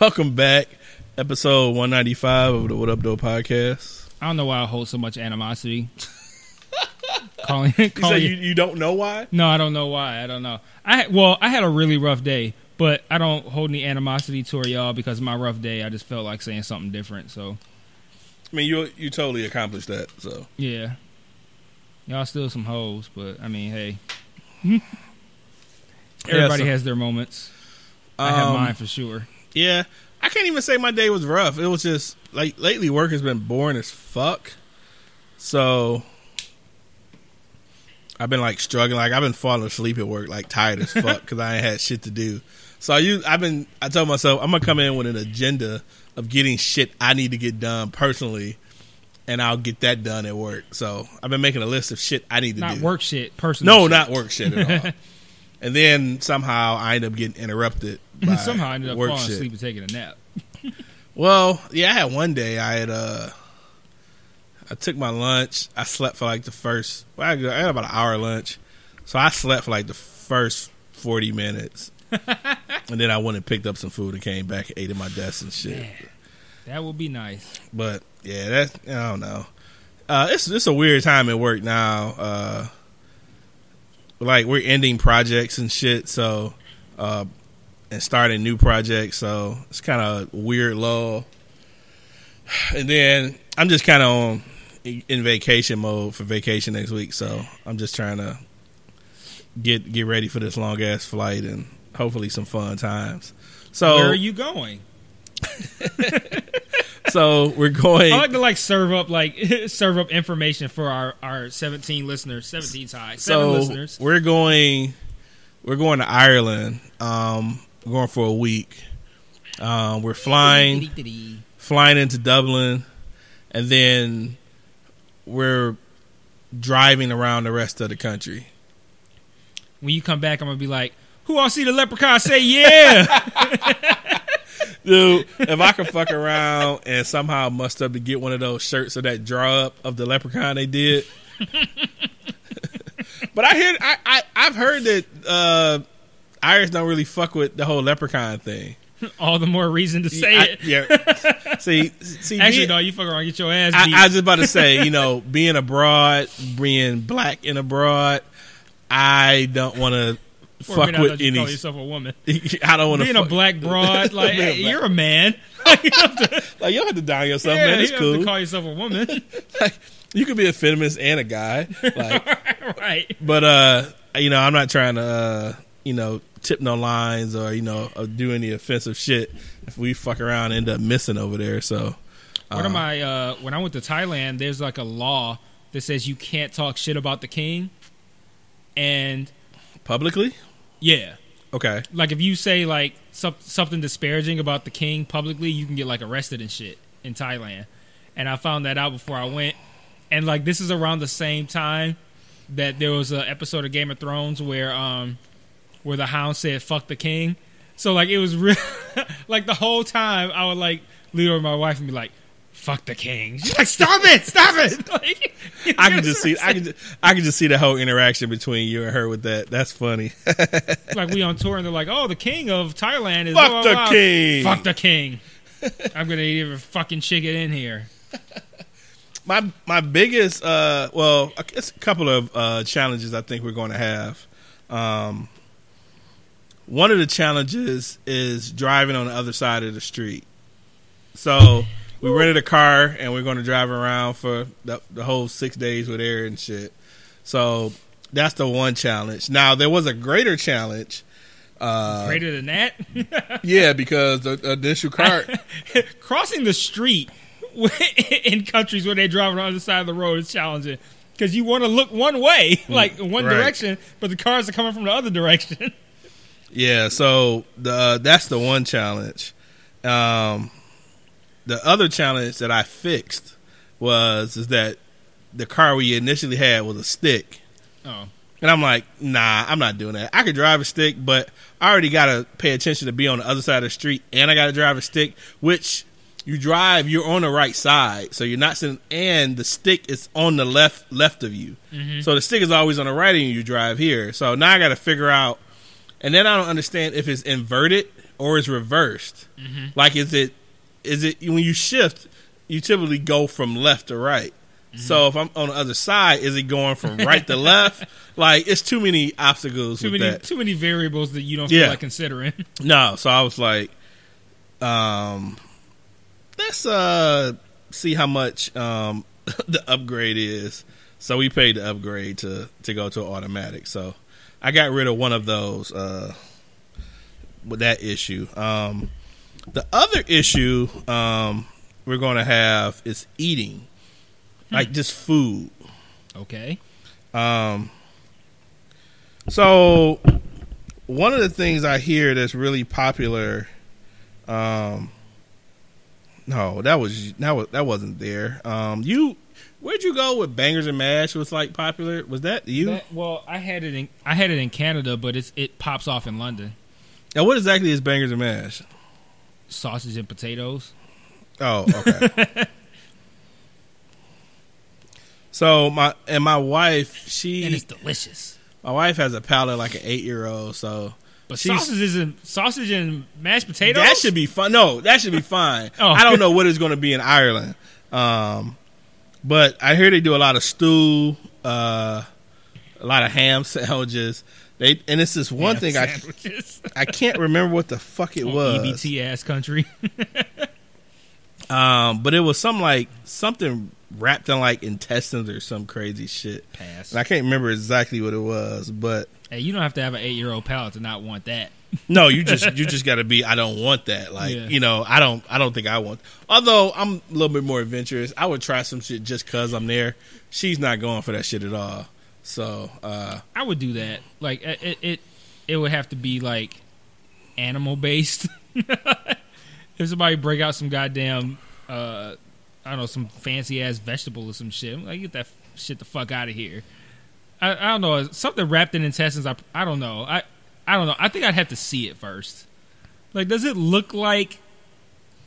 Welcome back, episode 195 of the What Up, Though podcast. I don't know why I hold so much animosity. calling, You calling said you, you don't know why? No, I don't know why. I don't know. I well, I had a really rough day, but I don't hold any animosity toward y'all because my rough day. I just felt like saying something different. So I mean, you you totally accomplished that. So yeah, y'all still some hoes, but I mean, hey, everybody so- has their moments. I have Um, mine for sure. Yeah, I can't even say my day was rough. It was just like lately, work has been boring as fuck. So I've been like struggling. Like I've been falling asleep at work, like tired as fuck because I ain't had shit to do. So I use, I've been. I told myself I'm gonna come in with an agenda of getting shit I need to get done personally, and I'll get that done at work. So I've been making a list of shit I need to Not do. Not work shit, personal. No, shit. not work shit at all. and then somehow I end up getting interrupted. By Somehow I ended up falling shit. asleep and taking a nap. Well, yeah, I had one day I had uh I took my lunch. I slept for like the first well, I had about an hour lunch. So I slept for like the first 40 minutes. and then I went and picked up some food and came back and ate at my desk and shit. That would be nice. But yeah, that's I don't know. Uh it's it's a weird time at work now. Uh like we're ending projects and shit, so uh and starting new projects, so it's kind of weird lull. And then I'm just kind of on in vacation mode for vacation next week, so I'm just trying to get get ready for this long ass flight and hopefully some fun times. So Where are you going? so we're going I like to like serve up like serve up information for our our 17 listeners, 17 high, seven so listeners. we're going we're going to Ireland. Um, we're going for a week. Um, we're flying flying into Dublin, and then we're driving around the rest of the country. When you come back, I'm gonna be like, "Who all see the leprechaun? Say yeah!" Dude, if I could fuck around and somehow must up to get one of those shirts or that draw up of the leprechaun they did. but I hear I, I I've heard that uh Irish don't really fuck with the whole leprechaun thing. all the more reason to say I- it. yeah. see, see, Actually, being- no, you fuck around, get your ass I. I was just about to say, you know, being abroad, being black and abroad, I don't want to For a fuck with any. call yourself a woman. I don't want to Being a black broad, like hey, black- you're a man. like you don't have to down yourself, yeah, man. It's you cool. have to call yourself a woman, like, you could be a feminist and a guy, like, right? but uh, you know, I'm not trying to, uh, you know, tip no lines or you know, or do any offensive shit. If we fuck around, end up missing over there. So, One of my uh, when I went to Thailand, there's like a law that says you can't talk shit about the king, and publicly, yeah, okay, like if you say like some, something disparaging about the king publicly, you can get like arrested and shit in Thailand. And I found that out before I went. And like this is around the same time that there was an episode of Game of Thrones where um where the hound said "fuck the king." So like it was real. like the whole time I would like lean over my wife and be like. Fuck the king! She's like, stop it, stop it! Like, I can just see, I can, just, I can just see the whole interaction between you and her with that. That's funny. like we on tour and they're like, "Oh, the king of Thailand is Fuck blah, the blah, blah." king. Fuck the king. I'm gonna eat every fucking chicken in here. my my biggest uh well it's a couple of uh challenges i think we're going to have um one of the challenges is driving on the other side of the street so we rented a car and we're going to drive around for the, the whole six days with air and shit. So that's the one challenge. Now there was a greater challenge uh Greater than that, yeah because the, the initial car crossing the street in countries where they drive on the other side of the road is challenging because you want to look one way, like one right. direction, but the cars are coming from the other direction. Yeah, so the uh, that's the one challenge, Um, the other challenge that I fixed was is that the car we initially had was a stick, Oh, and I'm like, nah, I'm not doing that. I could drive a stick, but I already gotta pay attention to be on the other side of the street, and I gotta drive a stick, which you drive, you're on the right side, so you're not sitting, and the stick is on the left left of you. Mm-hmm. So the stick is always on the right, and you drive here. So now I gotta figure out, and then I don't understand if it's inverted or it's reversed. Mm-hmm. Like, is it is it when you shift, you typically go from left to right. So if I'm on the other side, is it going from right to left? Like it's too many obstacles too with many that. too many variables that you don't Yeah. feel like considering. No, so I was like, um, let's uh see how much um the upgrade is. So we paid the upgrade to to go to automatic. So I got rid of one of those uh with that issue. Um, the other issue um we're going to have is eating, like just food. okay. Um, so one of the things I hear that's really popular, um, no, that was that was that wasn't there. Um, you where'd you go with bangers and mash? Was like popular? Was that you? That- well, I had it in I had it in Canada, but it's it pops off in London. now, what exactly is bangers and mash? Sausage and potatoes. Oh, okay. so my and my wife, she And it's delicious. my wife has a palate like an eight year old, so But sausage and sausage and mashed potatoes. That should be fun. No, that should be fine. Oh. I don't know what it's going to be in Ireland, um, but I hear they do a lot of stew, uh, a lot of ham sandwiches. They and it's this one thing I sandwiches. I can't remember what the fuck it Oh, was, EBT ass country. um, but it was some like something wrapped in like intestines or some crazy shit. Pass. And I can't remember exactly what it was, but Hey, you don't have to have an eight year old palate to not want that. No, you just you just got to be. I don't want that. Like Yeah. you know, I don't. I don't think I want. Although I'm a little bit more adventurous, I would try some shit just cause I'm there. She's not going for that shit at all. So uh, I would do that. Like it, it, it, would have to be like animal based. if somebody break out some goddamn, uh, I don't know, some fancy ass vegetable or some shit, I'm like get that shit the fuck out of here. I, I don't know something wrapped in intestines. I, I don't know. I, I don't know. I think I'd have to see it first. Like, does it look like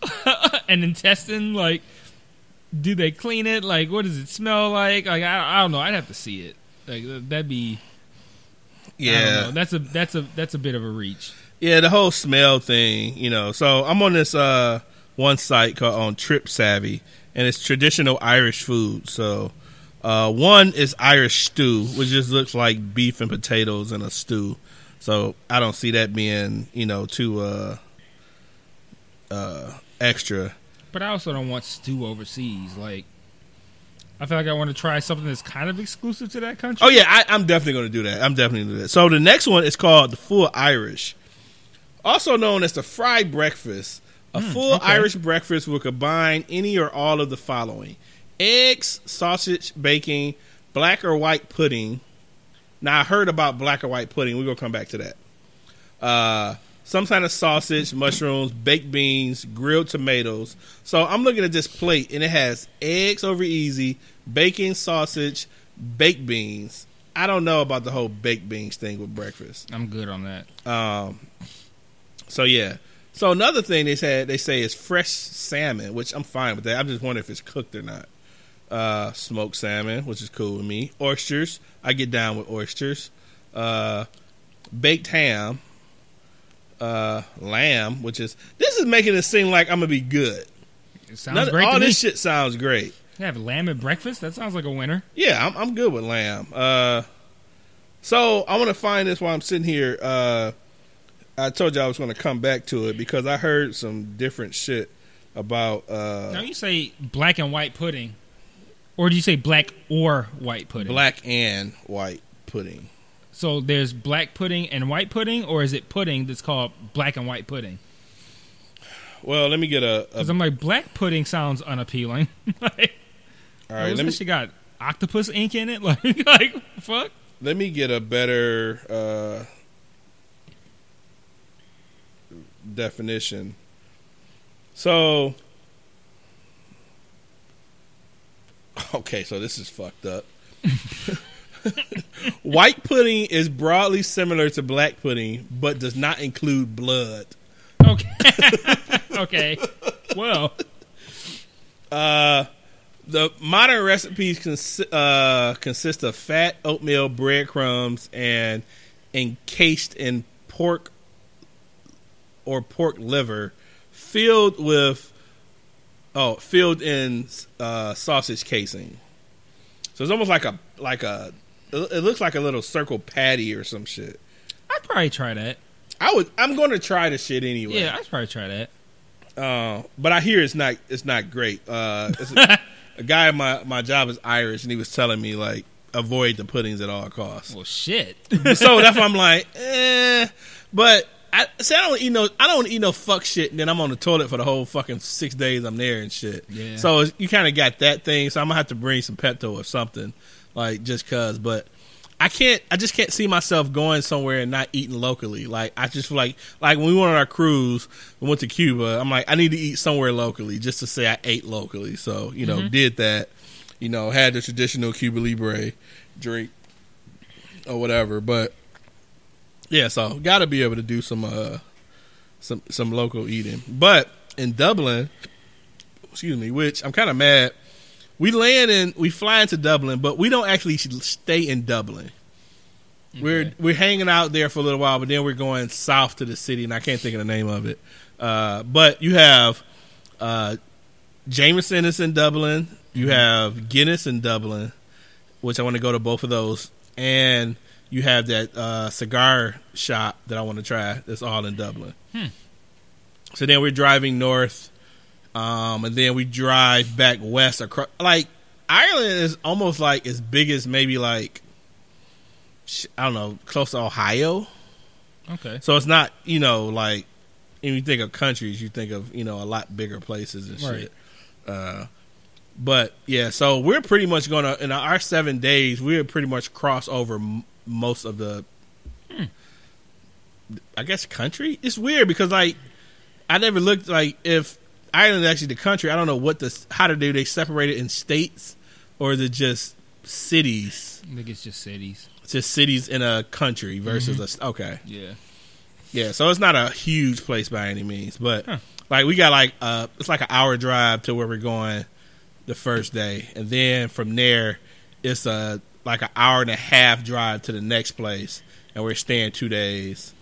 an intestine? Like, do they clean it? Like, what does it smell like? Like, I, I don't know. I'd have to see it. Like, that'd be I don't yeah, know. That's a that's a that's a bit of a reach. yeah, the whole smell thing. You know, so I'm on this uh, one site called on Trip Savvy, and it's traditional Irish food. So uh, one is Irish stew, which just looks like beef and potatoes in a stew. So I don't see that being you know too uh, uh, extra. But I also don't want stew overseas. Like, I feel like I want to try something that's kind of exclusive to that country. Oh yeah, I, I'm definitely going to do that. I'm definitely going to do that. So the next one is called the full Irish, also known as the fried breakfast. A full okay. Irish breakfast will combine any or all of the following: eggs, sausage, bacon, black or white pudding. Now I heard about black or white pudding. We're gonna come back to that. Uh, some kind of sausage, mushrooms, baked beans, grilled tomatoes. So I'm looking at this plate, and it has eggs over easy, bacon, sausage, baked beans. I don't know about the whole baked beans thing with breakfast. I'm good on that. Um, so yeah. So another thing they said they say is fresh salmon, which I'm fine with that. I'm just wondering if it's cooked or not. Uh, smoked salmon, which is cool with me. Oysters, I get down with oysters. Uh, baked ham. Uh, lamb, which is this is making it seem like I'm gonna be good. It sounds None- great all to me. this shit sounds great. You have lamb at breakfast. That sounds like a winner. Yeah, I'm, I'm good with lamb. Uh, so I want to find this while I'm sitting here. Uh, I told you I was going to come back to it because I heard some different shit about uh, Now you say black and white pudding, or do you say black or white pudding? black and white pudding. So there's black pudding and white pudding, or is it pudding that's called black and white pudding? Well, let me get a. Because I'm like, black pudding sounds unappealing. like, all right, let me She got octopus ink in it? Like, like fuck. let me get a better uh, definition. So, okay, so this is fucked up. White pudding is broadly similar to black pudding, but does not include blood. Okay. okay. Well, Uh, the modern recipes cons- uh, consist of fat, oatmeal, breadcrumbs, and encased in pork or pork liver, filled with oh, filled in uh, sausage casing. So it's almost like a like a. It looks like a little circle patty or some shit. I'd probably try that. I would. I'm going to try the shit anyway. Yeah, I'd probably try that. Uh, but I hear it's not it's not great. Uh, it's a, a guy at my my job is Irish, and he was telling me like avoid the puddings at all costs. Well, shit. so that's why I'm like, eh. But I say I don't eat no I don't eat no fuck shit, and then I'm on the toilet for the whole fucking six days I'm there and shit. Yeah. So it's- you kind of got that thing. So I'm gonna have to bring some Pepto or something, like just cause. But I can't. I just can't see myself going somewhere and not eating locally. Like I just feel like like when we went on our cruise, we went to Cuba. I'm like I need to eat somewhere locally just to say I ate locally. So you know, mm-hmm. did that. You know, had the traditional Cuba Libre drink or whatever. But yeah, so got to be able to do some uh some some local eating. But in Dublin, excuse me, which I'm kind of mad. We land in we fly into Dublin, but we don't actually stay in Dublin. We're we're hanging out there for a little while, but then we're going south to the city, and I can't think of the name of it. Uh, but you have uh, Jameson is in Dublin. You have Guinness in Dublin, which I want to go to both of those, and you have that uh, cigar shop that I want to try. That's all in Dublin. Hmm. So then we're driving north, um, and then we drive back west across. Like Ireland is almost like as big as maybe like I don't know, close to Ohio. Okay. So it's not you know like when you think of countries, you think of you know a lot bigger places and Right. shit. Uh, but yeah, so we're pretty much gonna in our seven days, we're pretty much cross over most of the, I guess, country. It's weird because like I never looked like if Ireland is actually the country. I don't know what the how to do they separate it in states or is it just cities? I think it's just cities. It's just cities in a country versus a okay. Yeah. Yeah, so it's not a huge place by any means, but Huh. like we got like uh it's like an hour drive to where we're going the first day, and then from there it's a like an hour and a half drive to the next place, and we're staying two days,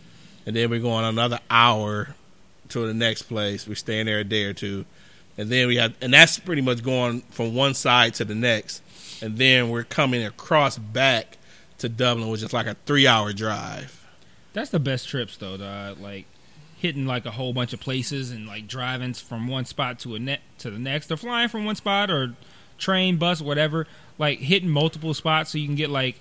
and then we're going another hour to the next place. We're staying there a day or two, and then we have, and that's pretty much going from one side to the next, and then we're coming across back to Dublin, which is like a three hour drive. That's the best trips though, dog. Like hitting like a whole bunch of places and like driving from one spot to a net to the next, or flying from one spot or train, bus, whatever. Like hitting multiple spots so you can get like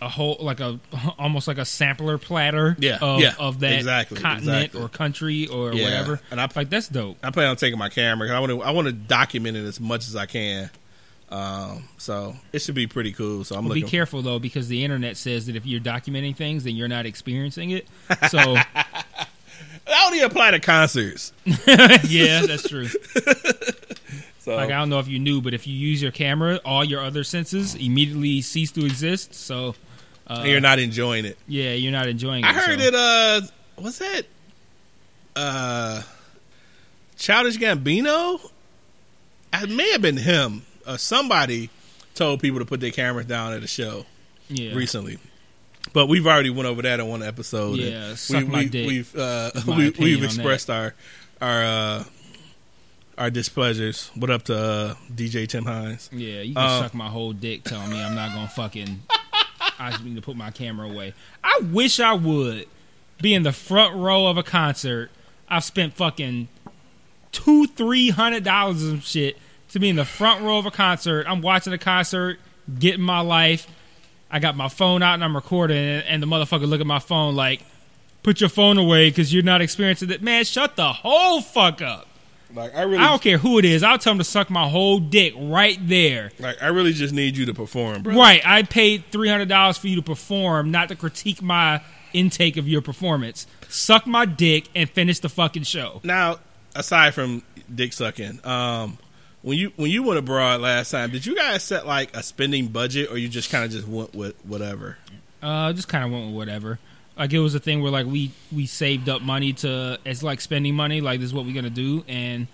a whole like a almost like a sampler platter Yeah, of, yeah, of that exactly, continent exactly. or country or Yeah, whatever. and I- like that's dope. I plan on taking my camera 'cause I want to. I want to document it as much as I can. Um, so it should be pretty cool. So I'm Well, be careful though, because the internet says that if you're documenting things, then you're not experiencing it. So That only apply to concerts. yeah, that's true. So Like I don't know if you knew, but if you use your camera, all your other senses immediately cease to exist. So uh, you're not enjoying it. Yeah, you're not enjoying it. I heard so. it. Uh, what's that? Uh, Childish Gambino. It may have been him. Uh, somebody told people to put their cameras down at a show Yeah. recently. But we've already went over that in one episode. Yeah, my dick, We've uh, we, opinion we've on expressed our our uh, our displeasures. What up to uh, DJ Tim Hines? Yeah, you can Uh, suck my whole dick telling me I'm not gonna fucking I just need to put my camera away. I wish I would be in the front row of a concert. I've spent fucking two, three hundred dollars of shit to be in the front row of a concert. I'm watching a concert, getting my life. I got my phone out and I'm recording, and and the motherfucker look at my phone like, "Put your phone away because you're not experiencing it." Man, shut the whole fuck up. Like I really, I don't care who it is. I'll tell him to suck my whole dick right there. like I really just need you to perform, bro. Right. I paid three hundred dollars for you to perform, not to critique my intake of your performance. Suck my dick and finish the fucking show. Now, aside from dick sucking, um, when you when you went abroad last time, did you guys set like a spending budget, or you just kind of just went with whatever? Uh, just kind of went with whatever. Like it was a thing where like we we saved up money to it's like spending money. Like this is what we're gonna do, and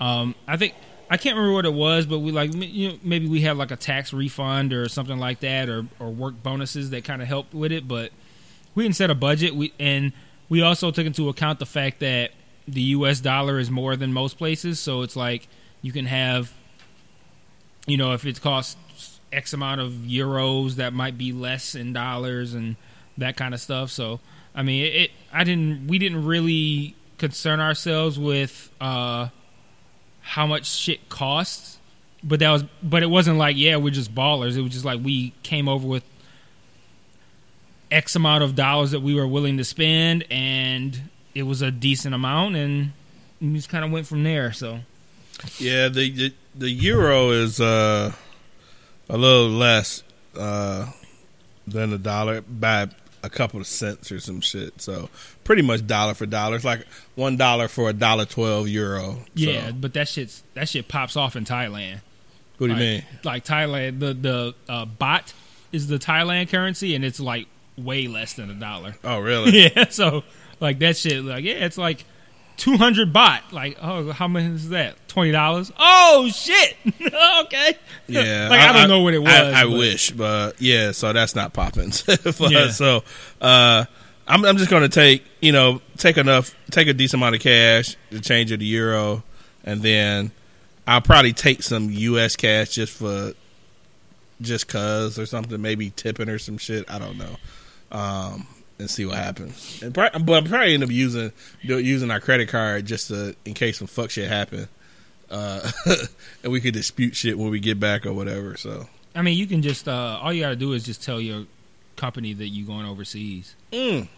um, I think I can't remember what it was, but we like you know, maybe we had like a tax refund or something like that, or or work bonuses that kind of helped with it. But we didn't set a budget. We and we also took into account the fact that the U.S. dollar is more than most places, so it's like you can have, you know, if it costs X amount of euros, that might be less in dollars and that kind of stuff. So, I mean, it. I didn't. We didn't really concern ourselves with uh, how much shit costs, but that was. But it wasn't like, yeah, we're just ballers. It was just like we came over with X amount of dollars that we were willing to spend, and it was a decent amount, and we just kind of went from there. So. Yeah, the the, the euro is uh, a little less uh, than a dollar by a couple of cents or some shit. So pretty much dollar for dollar. It's like one dollar for a dollar twelve euro. Yeah, So, but that shit's that shit pops off in Thailand. what do you like, mean? Like Thailand, the the uh, baht is the Thailand currency, and it's like way less than a dollar. Oh, really? yeah, so like that shit, like yeah, it's like two hundred baht. Like oh, how much is that? Twenty dollars? Oh shit! okay. Yeah, like I, don't know what it was. I, I but- wish, but yeah, so that's not popping. Yeah. So uh, I'm I'm just going to take you know take enough take a decent amount of cash to change it to euro, and then I'll probably take some U.S. cash just for just cause or something, maybe tipping or some shit. I don't know. Um, and see what happens. And pro- but I'm probably end up using using our credit card just to, in case some fuck shit happen. Uh, and we could dispute shit when we get back or whatever. So I mean, you can just uh, all you got to do is just tell your company that you're going overseas mm,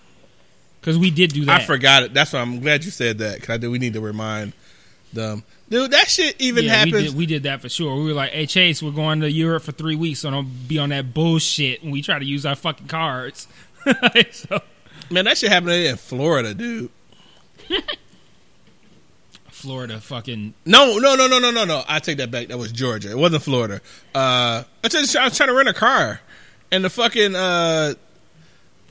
because we did do that. I forgot it. That's why I'm glad you said that because I do. We need to remind them, dude. That shit even yeah, we happens. did, we did that for sure. We were like, "Hey Chase, we're going to Europe for three weeks, so don't be on that bullshit." And we try to use our fucking cards. so, Man, that shit happened in Florida, dude. Florida, fucking No, no, no, no, no, no, no. I take that back. That was Georgia. It wasn't Florida. Uh, I, just, I was trying to rent a car, and the fucking uh,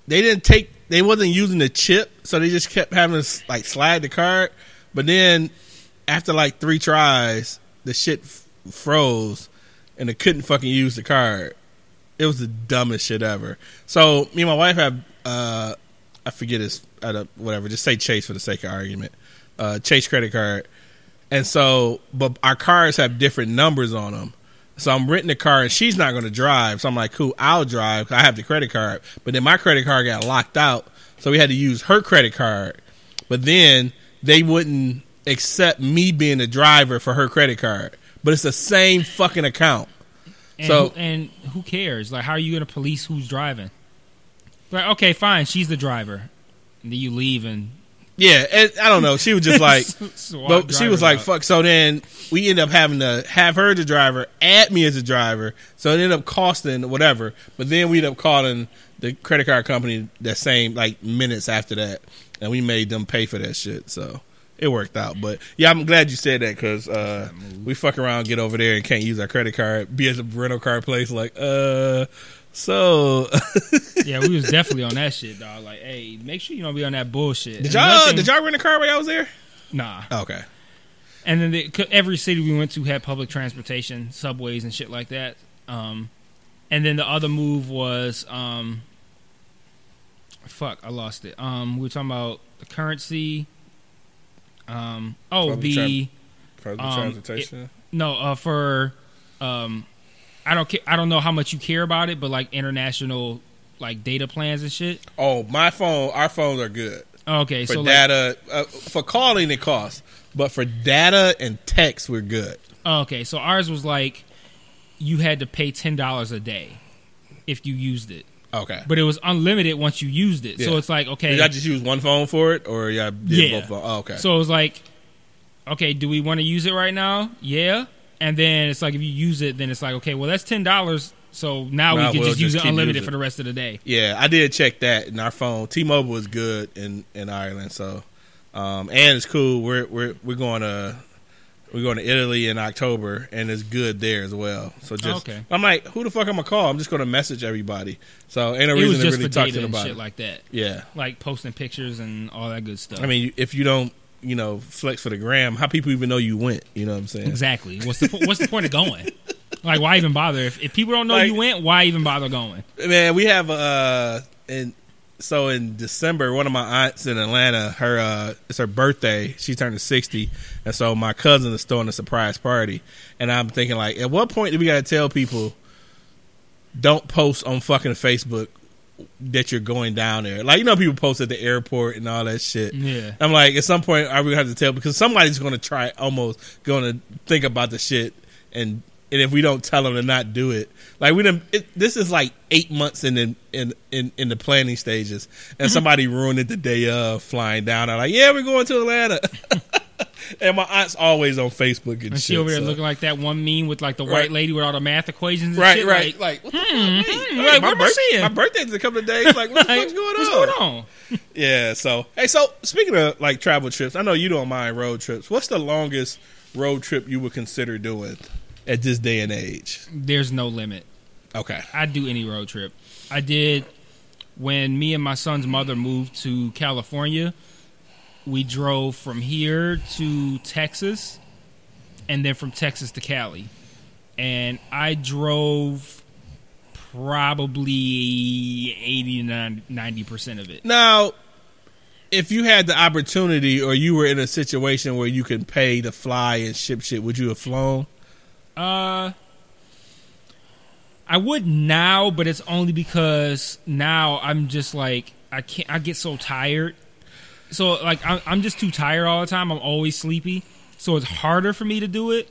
they didn't take. They wasn't using the chip, so they just kept having to like slide the card. But then after like three tries, the shit f- froze, and they couldn't fucking use the card. It was the dumbest shit ever. So me and my wife have uh, I forget his uh, whatever. Just say Chase for the sake of argument. Uh, Chase credit card. And so, but our cars have different numbers on them. So I'm renting a car and she's not going to drive. So I'm like, cool, I'll drive. I have the credit card. But then my credit card got locked out. So we had to use her credit card. But then they wouldn't accept me being the driver for her credit card. But it's the same fucking account. And So- who, and who cares? Like, how are you gonna police who's driving? Like, okay, fine, she's the driver, and then you leave and Yeah. And I don't know. She was just like, swap But she was like, out. "Fuck." So then we end up having to have her the driver, add me as a driver. So it ended up costing whatever. But then we end up calling the credit card company that same like minutes after that, and we made them pay for that shit. So it worked out. But yeah, I'm glad you said that because uh, we fuck around, get over there, and can't use our credit card. Be at a rental car place, like, uh, so yeah, we was definitely on that shit, dog. Like, hey, make sure you don't be on that bullshit. did And y'all thing- did y'all rent a car while I was there? Nah. Okay. And then the, every city we went to had public transportation, subways and shit like that. Um, and then the other move was, um, fuck, I lost it. Um, we were talking about the currency. Um, oh, the Public Um, transportation. no, uh, for, um, I don't, ca- I don't know how much you care about it, but like international, like data plans and shit. oh, my phone. Our phones are good. Okay, for so like, data uh, for calling it costs but for data and text we're good okay, so ours was like you had to pay ten dollars a day if you used it, okay but it was unlimited once you used it. So it's like okay, did y'all just use one phone for it or y'all Yeah. both phones? Oh, okay so it was like okay, do we want to use it right now? Yeah, and then it's like if you use it, then it's like okay, well that's ten dollars. So now Might we can well just use just it unlimited using for the rest of the day. yeah i did check that in our phone t-mobile is good in in ireland so um, and it's cool. We're we're we're going to we're going to Italy in October, and it's good there as well. So just Okay. I'm like, who the fuck am I'm gonna call? I'm just gonna message everybody. So ain't no it reason to really talk to and nobody. shit like that, yeah, like posting pictures and all that good stuff. I mean, if you don't, you know, flex for the gram, how people even know you went? You know what I'm saying? exactly. What's the what's the point of going? Like, why even bother? If, if people don't know Like- you went, why even bother going? Man, we have uh, in so in December, one of my aunts in Atlanta, her uh, it's her birthday. She turned sixty, and so my cousin is throwing a surprise party. And I'm thinking, like, at what point do we got to tell people don't post on fucking Facebook that you're going down there? Like, you know, people post at the airport and all that shit. Yeah. I'm like, at some point, are we gonna have to tell because somebody's going to try, almost going to think about the shit, and and if we don't tell them to not do it, like we done, it, this is like eight months in the in in, in the planning stages, and somebody ruined it the day of flying down. I'm like, yeah, we're going to Atlanta, and my aunt's always on Facebook and, And shit. she over there so- looking like that one meme with like the Right. white lady with all the math equations. And Right, shit, right. Like, Like, what the fuck? Hmm, like, my, birth- my birthday's in a couple of days. Like, what the fuck's going what's on? going on? Yeah. So, hey, so speaking of like travel trips, I know you don't mind road trips. What's the longest road trip you would consider doing at this day and age? There's no limit. Okay. I'd do any road trip. I did when me and my son's mother moved to California. We drove from here to Texas and then from Texas to Cali. And I drove probably 80 to 90% of it. Now, if you had the opportunity or you were in a situation where you could pay to fly and ship shit, would you have flown? Uh, I would now, but it's only because now I'm just like I can't. I get so tired. So like I'm, I'm just too tired all the time. I'm always sleepy, so it's harder for me to do it.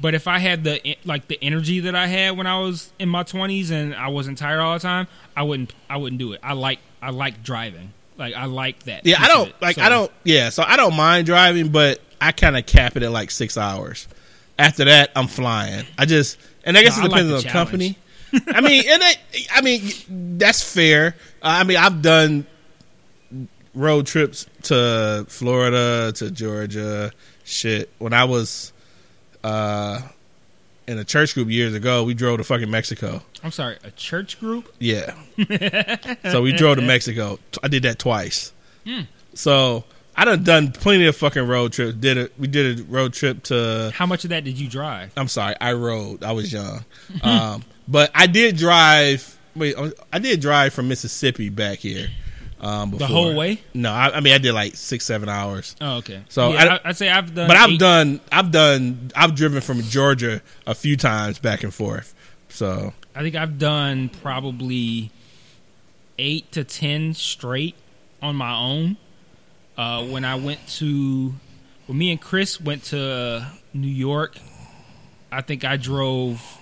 But if I had the like the energy that I had when I was in my 20s and I wasn't tired all the time, I wouldn't. I wouldn't do it. I like I like driving. Like I like that. Yeah, I don't like. So- I don't. Yeah, so I don't mind driving, but I kind of cap it at like six hours. After that, I'm flying. I just and I guess No, it I like depends the on the company. I mean, and it, I mean that's fair. Uh, I mean, I've done road trips to Florida, to Georgia. Shit, when I was uh, in a church group years ago, we drove to fucking Mexico. I'm sorry. A church group. Yeah. so we drove to Mexico. I did that twice. So I done done plenty of fucking road trips. Did it? We did a road trip to. How much of that did you drive? I'm sorry, I rode. I was young, um, but I did drive. Wait, I did drive from Mississippi back here. Um, The whole way? No, I, I mean I did like six, seven hours. Oh, okay. So yeah, I- would say I've done. But I've eight- done, I've done, I've driven from Georgia a few times back and forth. So I think I've done probably eight to ten straight on my own. Uh, when I went to, when me and Chris went to New York, I think I drove.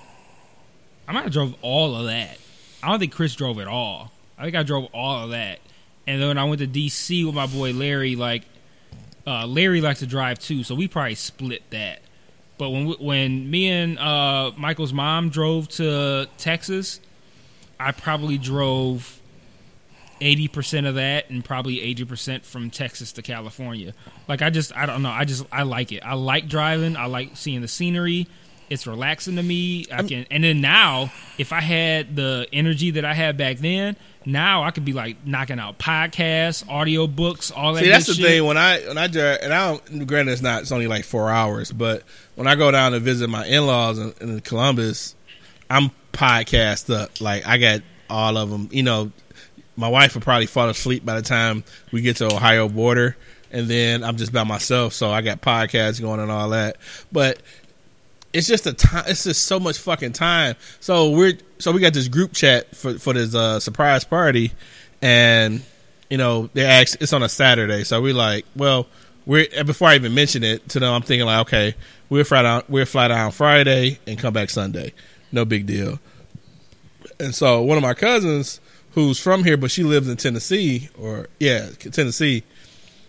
I might have drove all of that. I don't think Chris drove at all. I think I drove all of that. And then when I went to DC with my boy Larry, like uh, Larry likes to drive too, so we probably split that. But when when me and uh, Michael's mom drove to Texas, I probably drove eighty percent of that, and probably eighty percent from Texas to California. Like I just I don't know. I just I like it. I like driving. I like seeing the scenery. It's relaxing to me. I can and then now if I had the energy that I had back then, now I could be like knocking out podcasts, audio books, all that. See, that's the shit. thing when I when I drive, and I don't. Granted, it's not. It's only like four hours, but when I go down to visit my in laws in, in Columbus, I'm podcast up. Like I got all of them. You know, my wife will probably fall asleep by the time we get to Ohio border, and then I'm just by myself. So I got podcasts going and all that. But it's just a time. It's just so much fucking time. So we're so we got this group chat for for this uh, surprise party, and you know they asked it's on a Saturday. So we like, well, we're before I even mention it to them, I'm thinking like, okay, we're fly down, we'll fly down Friday and come back Sunday. No big deal. And so one of my cousins who's from here, but she lives in Tennessee, or yeah, Tennessee.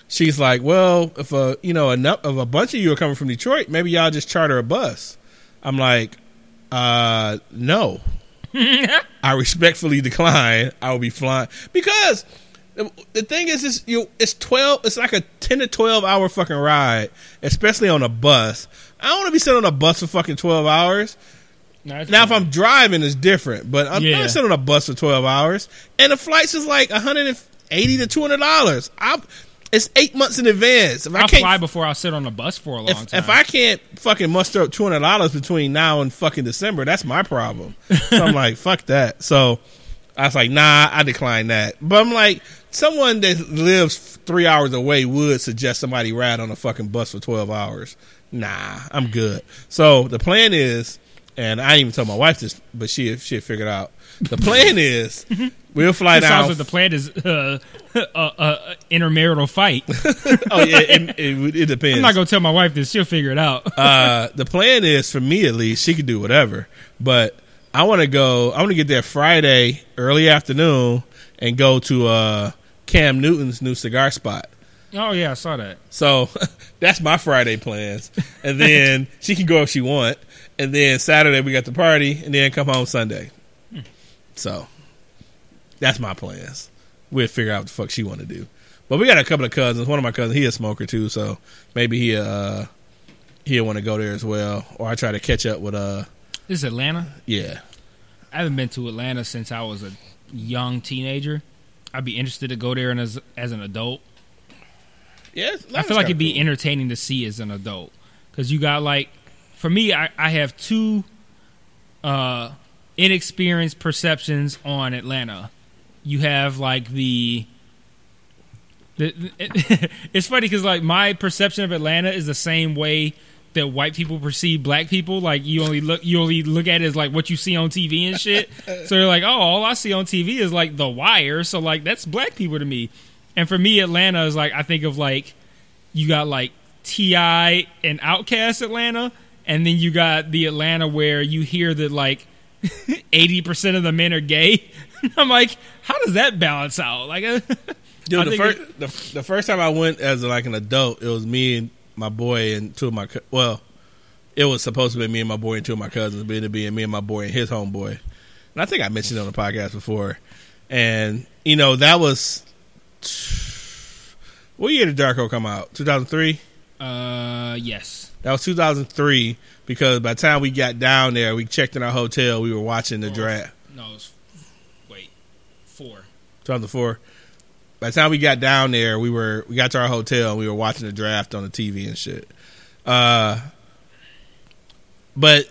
She's like, well, if a you know enough of a bunch of you are coming from Detroit, maybe y'all just charter a bus. I'm like, uh, no. I respectfully decline. I will be flying because The, the thing is, is you it's twelve. It's like a ten to twelve hour fucking ride, especially on a bus. I don't want to be sitting on a bus for fucking twelve hours. No, Now, if I'm driving, it's different, but I'm Yeah. not sitting on a bus for twelve hours, and the flights is like one hundred and eighty to two hundred dollars. I it's eight months in advance. If I I'll can't, fly before I'll sit on a bus for a long if, time. if I can't fucking muster up two hundred dollars between now and fucking December, that's my problem. So I'm like, fuck that. So I was like, nah, I decline that. But I'm like, someone that lives three hours away would suggest somebody ride on a fucking bus for twelve hours. Nah, I'm good. So the plan is, and I didn't even tell my wife this, but she she figured out. The plan is we'll fly it sounds down. like the plan is uh, a, a intermarital fight. oh yeah, it, it, it depends. I'm not gonna tell my wife this; she'll figure it out. uh, the plan is for me at least, she can do whatever. But I want to go. I want to get there Friday early afternoon and go to uh, Cam Newton's new cigar spot. oh yeah, I saw that. So that's my Friday plans, and then she can go if she want. And then Saturday we got the party, and then come home Sunday. So that's my plans. We'll figure out what the fuck she want to do. But we got a couple of cousins. One of my cousins, he a smoker too, so maybe he uh he'll want to go there as well. Or I try to catch up with uh This is Atlanta. yeah. I haven't been to Atlanta since I was a young teenager. I'd be interested to go there and as as an adult. Yeah, I feel like it'd be entertaining to see as an adult because you got like, for me, I, I have two uh, inexperienced perceptions on Atlanta. You have like the. the it's funny because like my perception of Atlanta is the same way that white people perceive black people. Like you only look you only look at it as like what you see on TV and shit. so they're like, oh, all I see on TV is like The Wire. So like that's black people to me. And for me, Atlanta is like I think of like you got like T.I. and OutKast Atlanta, and then you got the Atlanta where you hear that like eighty percent of the men are gay. I'm like, how does that balance out? Like, Dude, the first it- the, the first time I went as like an adult, it was me and my boy and two of my well, it was supposed to be me and my boy and two of my cousins, but it being me and my boy and his homeboy. And I think I mentioned it on the podcast before. And you know that was what year did Darko come out? Two thousand three. uh, yes, That was two thousand three because by the time we got down there, we checked in our hotel. We were watching the Oh. draft. no, it was, wait, four. 2004. By the time we got down there, we were we got to our hotel and we were watching the draft on the TV and shit. Uh, but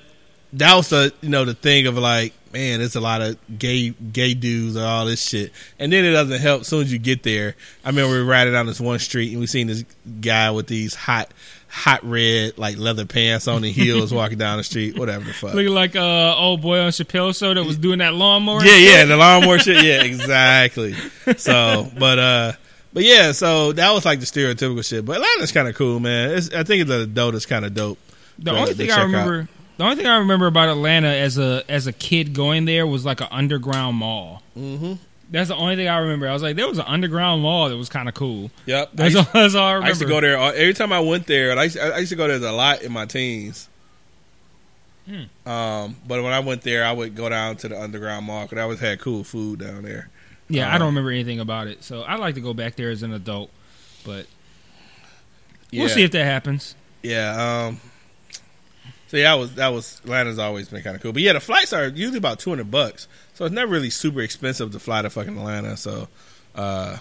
that was the you know the thing of like, man, there's a lot of gay gay dudes and all this shit. And then it doesn't help. As soon as you get there, I remember we were riding down this one street and we seen this guy with these hot hot red like leather pants on and heels walking down the street. Whatever the fuck. Looking like uh old boy on Chappelle show that was doing that lawnmower. Yeah, yeah, the lawnmower shit. Yeah, exactly. So, but uh, but yeah, so that was like the stereotypical shit. But Atlanta's kind of cool, man. It's, I think the adult is kind of dope. The only thing I out. remember, the only thing I remember about Atlanta as a as a kid going there was like an underground mall. Mm-hmm. That's the only thing I remember. I was like, there was an underground mall that was kind of cool. Yep. I That's used, all, that's all I remember. I used to go there every time I went there. and I used, I used to go there a lot in my teens. Hmm. Um, but when I went there, I would go down to the underground mall because I always had cool food down there. Yeah, I Uh, don't remember anything about it. So I'd like to go back there as an adult, but we'll see if that happens. Yeah. Um. So yeah, that was that was Atlanta's always been kind of cool. But yeah, the flights are usually about two hundred bucks, so it's never really super expensive to fly to fucking Atlanta. So, uh,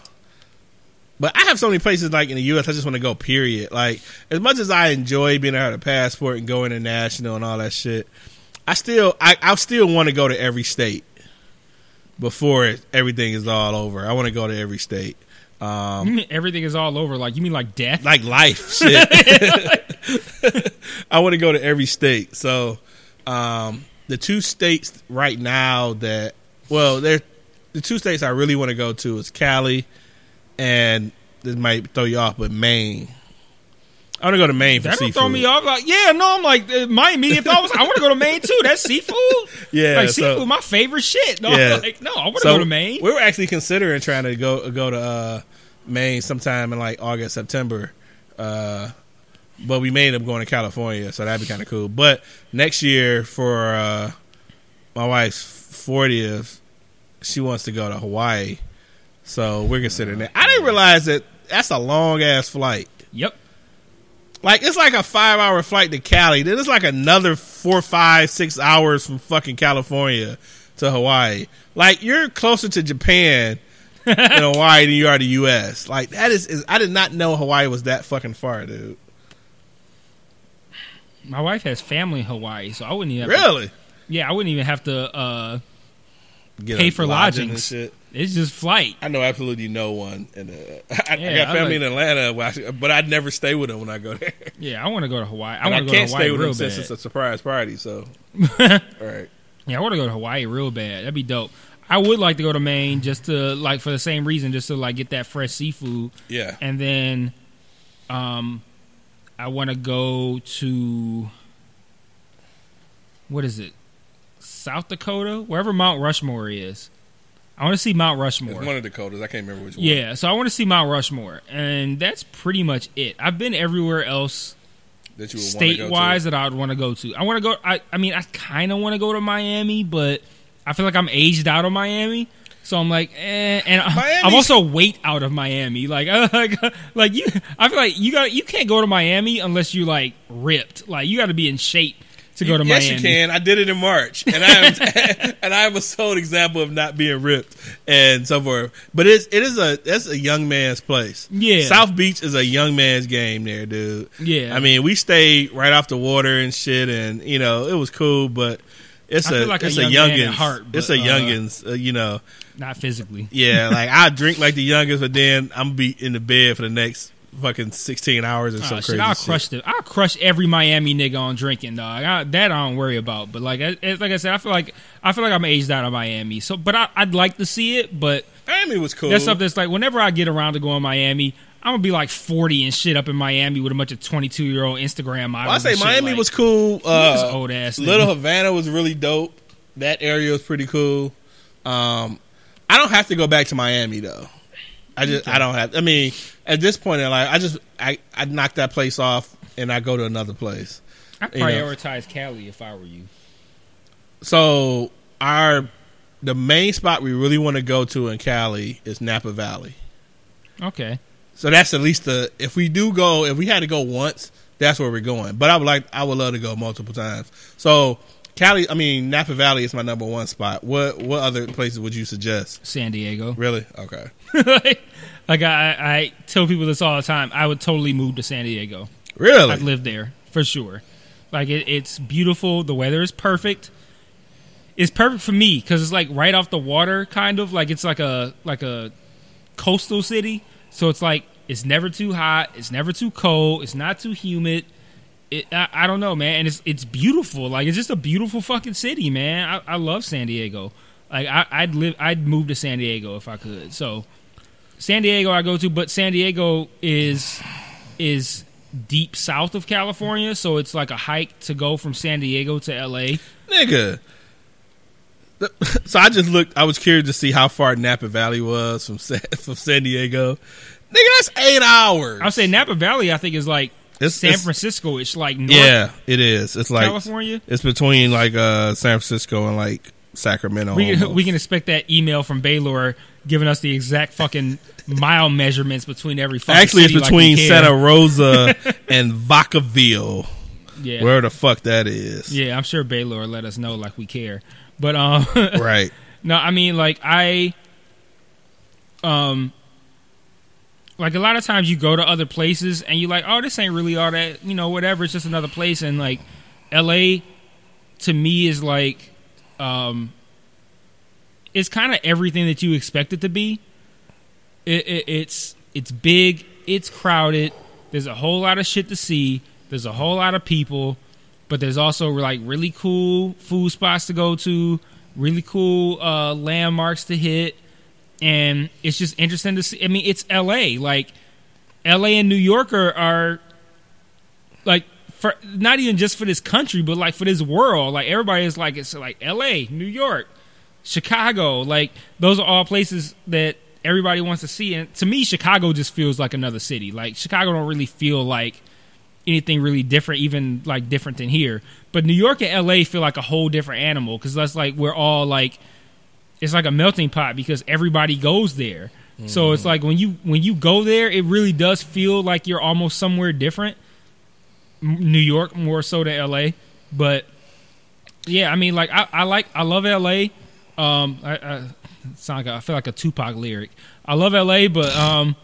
but I have so many places like in the U.S. I just want to go. Period. Like as much as I enjoy being have a passport and go international and all that shit, I still I I still want to go to every state before it, everything is all over. I want to go to every state. Um, You mean Everything is all over. Like you mean like death? like life shit. I want to go to every state. So, um, the two states right now that well, they're the two states I really want to go to is Cali and this might throw you off, but Maine. I want to go to Maine for That'll seafood. throw me off. Like, yeah, no, I'm like, my immediate thought was, I want to go to Maine too. That's seafood. Yeah, like so- seafood, my favorite shit. No, Yeah. like, no, I want to So go to Maine. We were actually considering trying to go go to uh, Maine sometime in like August, September. Uh, but we made up going to California, so that'd be kind of cool. But next year for uh, my wife's fortieth, she wants to go to Hawaii. So we're considering that. I didn't realize that that's a long ass flight. Yep. Like it's like a five hour flight to Cali. Then it's like another four, five, six hours from fucking California to Hawaii. Like you're closer to Japan in Hawaii than you are to the U.S. Like that is, is. I did not know Hawaii was that fucking far, dude. My wife has family in Hawaii, so I wouldn't even have to- Really? yeah, I wouldn't even have to uh Get Pay for lodgings. shit. it's just flight. I know absolutely no one, and uh, I, I Yeah, got I family like- in Atlanta, but I'd never stay with them when I go there. Yeah, I want to go to Hawaii. I I, want to go to can't Hawaii stay with them since it's a surprise party. So, all right, Yeah, I want to go to Hawaii real bad. That'd be dope. I would like to go to Maine just to like for the same reason, just to like get that fresh seafood, yeah. and then, um, I want to go to what is it, South Dakota, wherever Mount Rushmore is. I want to see Mount It's Rushmore. one of the Dakotas. I can't remember which one. Yeah, so I want to see Mount Rushmore, and that's pretty much it. I've been everywhere else that you state want to go wise that I would want to go to. I want to go. I, I mean, I kind of want to go to Miami, but I feel like I'm aged out of Miami. So I'm like, eh, and I- I'm also weight out of Miami. Like, like, like you, I feel like you got you can't go to Miami unless you like ripped. Like, you got to be in shape to go to yes, Miami. you can. I did it in March, and I am and I am a sole example of not being ripped and so forth. But it's it is a that's a young man's place. Yeah. South Beach is a young man's game there, dude. Yeah. I mean, we stayed right off the water and shit, and you know it was cool, but. It's I a feel like it's a, young man at youngins. heart, it's a uh, youngins. Uh, you know, Not physically. yeah. Like I drink like the youngest, but then I'm be in the bed for the next fucking 16 hours or Oh, some shit, crazy I'll shit. crush the I'll crush every Miami nigga on drinking, dog. I, that I don't worry about. But like, I, it's like I said, I feel like I feel like I'm aged out of Miami. So, but I, I'd like to see it. But Miami was cool. that's something that's like whenever I get around to going to Miami, I'm gonna be like 40 and shit up in Miami with a bunch of 22 year old Instagram models. Well, I say Miami like, was cool. Uh, old ass. Little nigga. Havana was really dope. That area was pretty cool. Um, I don't have to go back to Miami though. I just I don't have. I mean, at this point in life, I just I I knock that place off and I go to another place. I you know. prioritize Cali if I were you. So our the main spot we really want to go to in Cali is Napa Valley. Okay. So that's at least the if we do go if we had to go once, that's where we're going. But I would like I would love to go multiple times. So Cali, I mean Napa Valley is my number one spot. What what other places would you suggest? San Diego. Really? Okay. like, like I, I tell people this all the time. I would totally move to San Diego. Really? I'd live there for sure. Like it, it's beautiful. The weather is perfect. It's perfect for me because it's like right off the water, kind of like it's like a like a coastal city. So it's like it's never too hot. It's never too cold. It's not too humid. It, I, I don't know, man. And it's it's beautiful. Like it's just a beautiful fucking city, man. I, I love San Diego. Like I, I'd live. I'd move to San Diego if I could. So San Diego, I go to, but San Diego is is deep south of California, so it's like a hike to go from San Diego to LA. Nigga. So I just looked. I was curious to see how far Napa Valley was from San, from San Diego. Nigga, that's eight hours. I'll say Napa Valley. I think is like It's- San it's- Francisco. It's like North Yeah, it is. It's like California. it's between like uh San Francisco and like Sacramento. We almost. we can expect that email from Baylor giving us the exact fucking mile measurements between every. Fucking Actually, it's like between care. Santa Rosa and Vacaville, Yeah, where the fuck that is. yeah. I'm sure Baylor let us know like we care. But um, Right. No, I mean like I um like a lot of times you go to other places and you're like, oh, this ain't really all that, you know, whatever. It's just another place. And like, L.A. to me is like, um, it's kind of everything that you expect it to be. It, it, it's it's big, it's crowded. There's a whole lot of shit to see. There's a whole lot of people, but there's also like really cool food spots to go to, really cool uh, landmarks to hit and it's just interesting to see. I mean, it's L.A. Like L.A. and New York are, are like for not even just for this country, but like for this world. Like everybody is like it's like L.A., New York, Chicago. Like those are all places that everybody wants to see. And to me, Chicago just feels like another city. Like Chicago don't really feel like anything really different, even like different than here. But New York and LA feel like a whole different animal because that's like we're all like it's like a melting pot because everybody goes there. So it's like when you when you go there, it really does feel like you're almost somewhere different. M- New York more so than L.A. But yeah, I mean, like I, I like I love L.A. Um, I, I sound like I feel like a Tupac lyric. I love L.A., but um,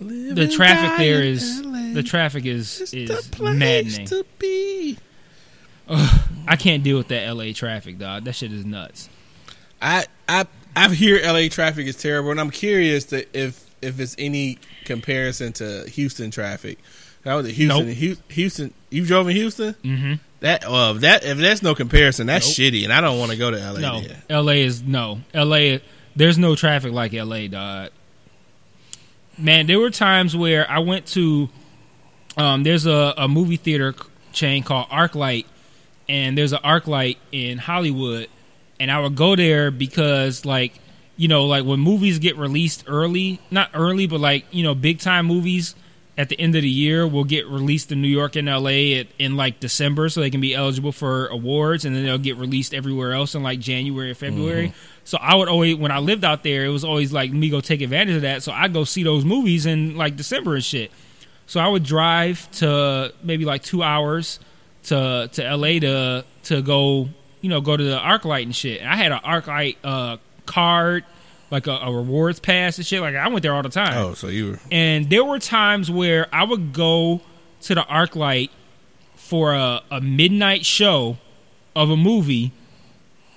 the traffic there is the traffic is is maddening. to be. I can't deal with that LA traffic, dog. That shit is nuts. I I I hear LA traffic is terrible, and I'm curious to if if it's any comparison to Houston traffic. That was Houston. Nope. Houston. You drove in Houston? Mm-hmm. That uh, that if that's no comparison, that's Nope. shitty, and I don't want to go to LA. No, then. LA is no LA. There's no traffic like LA, dog. Man, there were times where I went to. Um, there's a, a movie theater chain called ArcLight, and there's an ArcLight in Hollywood, and I would go there because like you know like when movies get released early, not early, but like you know big time movies at the end of the year will get released in New York and LA at, in like December, so they can be eligible for awards, and then they'll get released everywhere else in like January or February. Mm-hmm. So I would always, when I lived out there, it was always like me go take advantage of that. So I go see those movies in like December and shit. So I would drive to maybe like two hours to to LA to to go, you know, go to the ArcLight and shit. And I had an ArcLight uh, card, like a, a rewards pass and shit. Like I went there all the time. Oh, so you were And there were times where I would go to the ArcLight for a, a midnight show of a movie.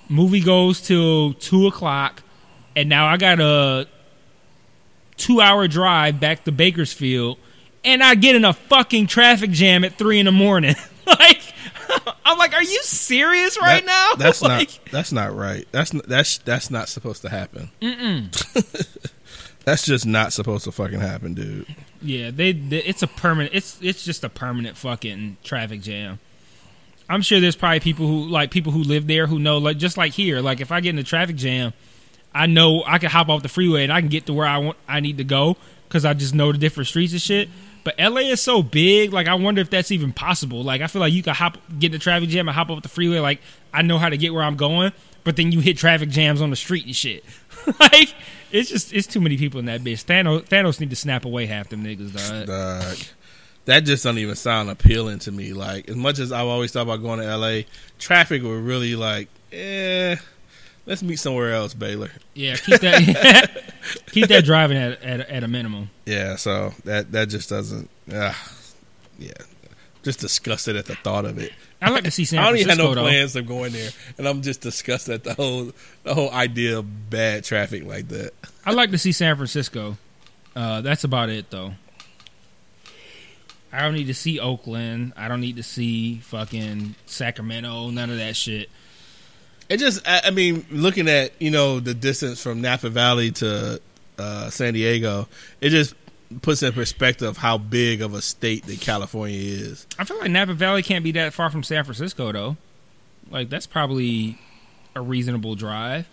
Movie goes till two o'clock, and now I got a two hour drive back to Bakersfield, and I get in a fucking traffic jam at three in the morning. like, I'm like, are you serious right that- now? That's Like, not that's not right. That's that's that's not supposed to happen. that's just not supposed to fucking happen, dude. Yeah, they, they it's a permanent it's it's just a permanent fucking traffic jam. I'm sure there's probably people who like people who live there who know like just like here, like if I get in a traffic jam, I know I can hop off the freeway and I can get to where I want I need to go cuz I just know the different streets and shit. But LA is so big, like I wonder if that's even possible. Like I feel like you could hop get in the traffic jam and hop off the freeway like I know how to get where I'm going, but then you hit traffic jams on the street and shit. like it's just it's too many people in that bitch. Thanos Thanos need to snap away half them niggas, dog. Dog. That just don't even sound appealing to me. Like as much as I've always thought about going to LA, traffic would really like, eh. Let's meet somewhere else, Baylor. Yeah, keep that keep that driving at, at at a minimum. Yeah, so that that just doesn't. Uh, yeah, just disgusted at the thought of it. I like to see San Francisco. I don't even have no though. plans of going there, and I'm just disgusted at the whole the whole idea of bad traffic like that. I like to see San Francisco. Uh, that's about it though. I don't need to see Oakland. I don't need to see fucking Sacramento. None of that shit. It just, I, I mean, looking at you know the distance from Napa Valley to uh, San Diego, it just puts in perspective how big of a state that California is. I feel like Napa Valley can't be that far from San Francisco though. Like that's probably a reasonable drive.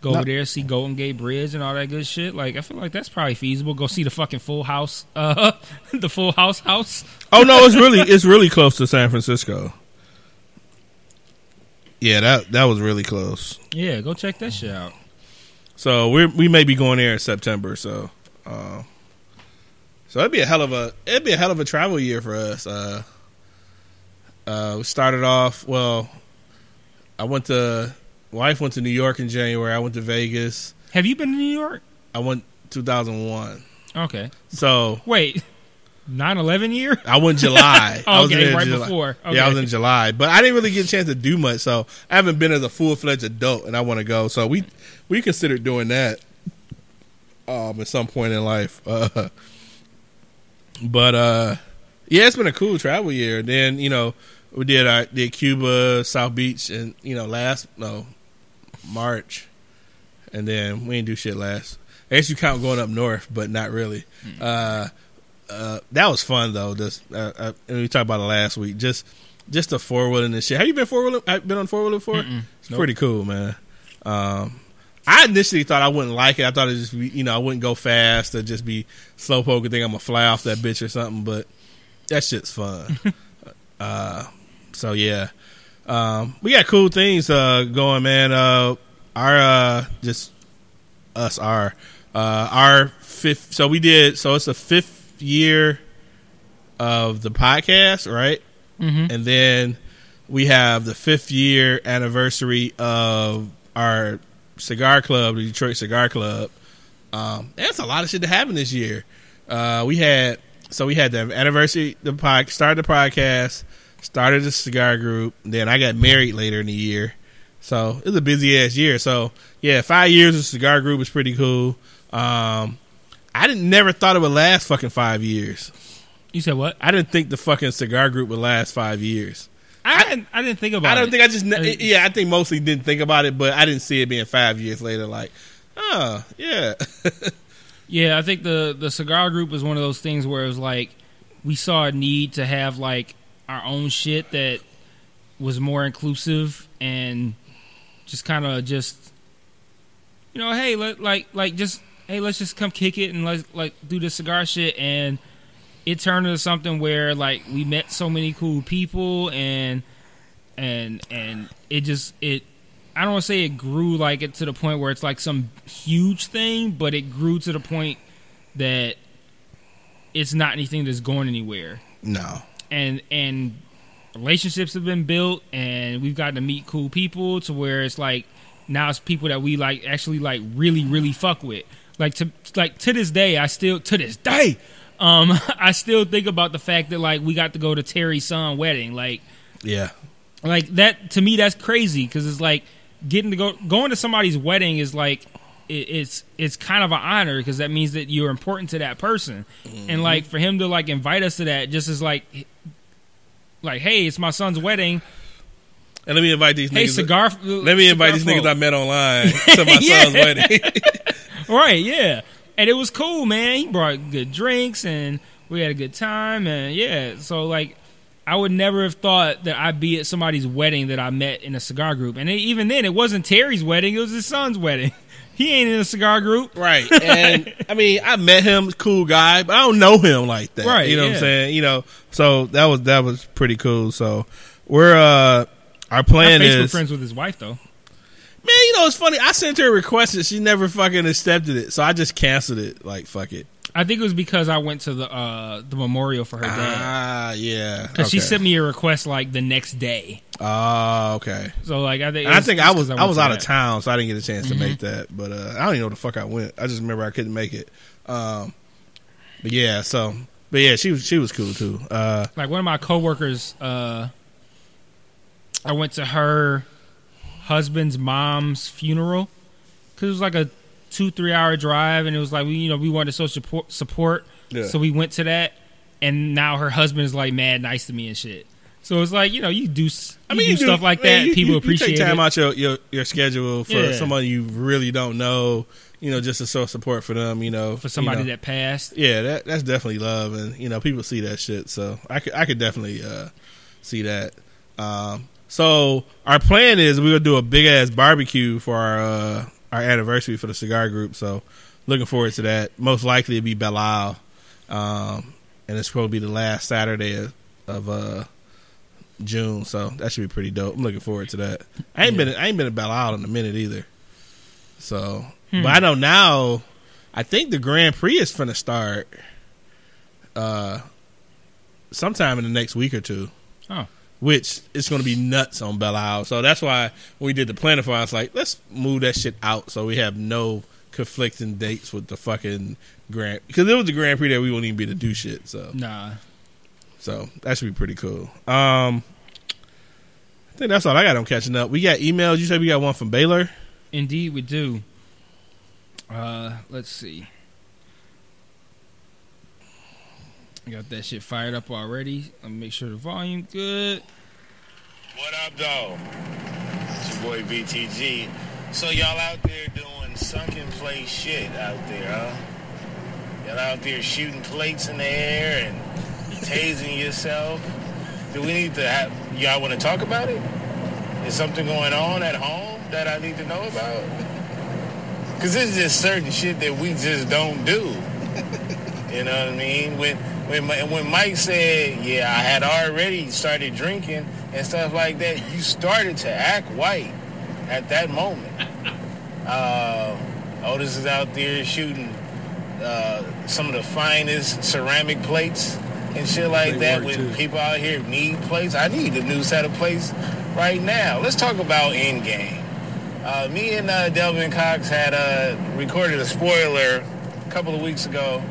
Go No. over there, see Golden Gate Bridge and all that good shit. Like I feel like that's probably feasible. Go see the fucking Full House, uh, the Full House house. Oh no, it's really it's really close to San Francisco. Yeah, that that was really close. Yeah, go check that shit out. So we we may be going there in September. So, uh, so it'd be a hell of a it'd be a hell of a travel year for us. Uh, uh, we started off well. I went to wife went to New York in January. I went to Vegas. Have you been to New York? I went 2001. Okay. So Wait, 9-11 year? I went July. I was in right July. before. Yeah, I was in July, but I didn't really get a chance to do much. So I haven't been as a full fledged adult, and I want to go. So we we considered doing that um, at some point in life. Uh, but uh, yeah, it's been a cool travel year. Then you know we did our did Cuba, South Beach, and you know last no March, and then we didn't do shit last. I guess you count going up north, but not really. Uh, uh, that was fun though. Just uh, uh, we talked about it last week. Just just the four wheeling and shit. Have you been four wheeling? I've Been on four wheeling before? Mm-mm. It's Nope. pretty cool, man. Um, I initially thought I wouldn't like it. I thought it just be, you know I wouldn't go fast or just be slow poke and think I'm gonna fly off that bitch or something. But that shit's fun. uh, so yeah, um, we got cool things uh, going, man. Uh, our uh, just us our Uh, our fifth, so we did, so it's a fifth year of the podcast, right? Mhm. And then we have the fifth year anniversary of our cigar club, the Detroit Cigar Club. Um, that's a lot of shit to happen this year. Uh, we had so we had the anniversary, the pod, started the podcast, started the cigar group. Then I got married later in the year, so it was a busy ass year. So yeah, five years of cigar group was pretty cool. Um, I didn't never thought it would last fucking five years. You said what? I didn't think the fucking cigar group would last five years. I, didn't, I didn't think about. It. I don't it. think I just Uh, yeah I think mostly didn't think about it, but I didn't see it being five years later. Like, oh yeah, Yeah, I think the the cigar group was one of those things where it was like we saw a need to have like our own shit that was more inclusive and just kind of just you know, hey, let like like just hey, let's just come kick it and let's like do the cigar shit and it turned into something where like we met so many cool people and and and it just it I don't want to say it grew like it to the point where it's like some huge thing, but it grew to the point that it's not anything that's going anywhere. no, And and relationships have been built and we've gotten to meet cool people to where it's like now it's people that we like actually like really really fuck with. Like to like to this day I still to this day um I still think about the fact that like we got to go to Terry's son wedding like yeah, like that to me that's crazy because it's like getting to go going to somebody's wedding is like it, it's it's kind of an honor because that means that you're important to that person and like for him to like invite us to that just as like like hey it's my son's wedding and let me invite these hey niggas. cigar let me invite these cigar niggas I met online to my Yeah. son's wedding. right yeah and it was cool man he brought good drinks and we had a good time and yeah so like I would never have thought that I'd be at somebody's wedding that I met in a cigar group. And even then, it wasn't Terry's wedding; it was his son's wedding. He ain't in a cigar group, right, and I mean I met him, cool guy, but I don't know him like that. Right, you know what. I'm saying? You know, so that was that was pretty cool. So we're uh our I'm plan Facebook is friends with his wife though. Man, you know it's funny. I sent her a request and she never fucking accepted it, so I just canceled it. Like fuck it. I think it was because I went to the uh, the memorial for her dad. Ah, yeah. Because she sent me a request like the next day. Oh, okay. So like I think I think I was I, went was to out of that. town, so I didn't get a chance to Mhm. make that. But uh, I don't even know the fuck I went. I just remember I couldn't make it. Um, but yeah, so but yeah, she was she was cool too. Uh, Like one of my coworkers, uh, I went to her husband's mom's funeral because it was like a two three hour drive, and it was like we you know we wanted social support, support Yeah. so we went to that, and now her husband is like mad nice to me and shit. So it's like you know you do you do you stuff like man, that, you- people you, appreciate You take time it. out your, your your schedule for Yeah. someone you really don't know. You know, just to show support for them. You know, for somebody you know. that passed. Yeah, that that's definitely love, and you know people see that shit. So I could I could definitely uh, see that. Um, so our plan is we're gonna do a big ass barbecue for our uh, our anniversary for the cigar group. So looking forward to that. Most likely it'll be Belle Isle, um, and it's be the last Saturday of, of uh, June. So that should be pretty dope. I'm looking forward to that. I ain't Yeah. been I ain't been to Belle Isle in a minute either. So, Hmm. but I know now. I think the Grand Prix is finna start uh sometime in the next week or two. Oh. Which is going to be nuts on Belle Isle. So that's why when we did the planning for, I was like, let's move that shit out so we have no conflicting dates with the fucking Grand because it was the Grand Prix that we won't even be to do shit. So Nah, so that should be pretty cool. Um, I think that's all I got on catching up. We got emails. You said we got one from Baylor. indeed we do. Uh, let's see. I got that shit fired up already. Let me make sure the volume good. What up, though? It's your boy BTG. So y'all out there doing sunken place shit out there, huh? Y'all out there shooting plates in the air and tasing yourself. Do we need to have y'all want to talk about it? Is something going on at home that I need to know about? Cause it's just certain shit that we just don't do. You know what I mean? When when when Mike said, "Yeah, I had already started drinking and stuff like that," you started to act white at that moment. Uh, Otis is out there shooting uh, some of the finest ceramic plates and shit like They that. When too. people out here need plates, I need a new set of plates right now. Let's talk about Endgame. Uh, me and uh, Delvin Cox had uh, recorded a spoiler a couple of weeks ago.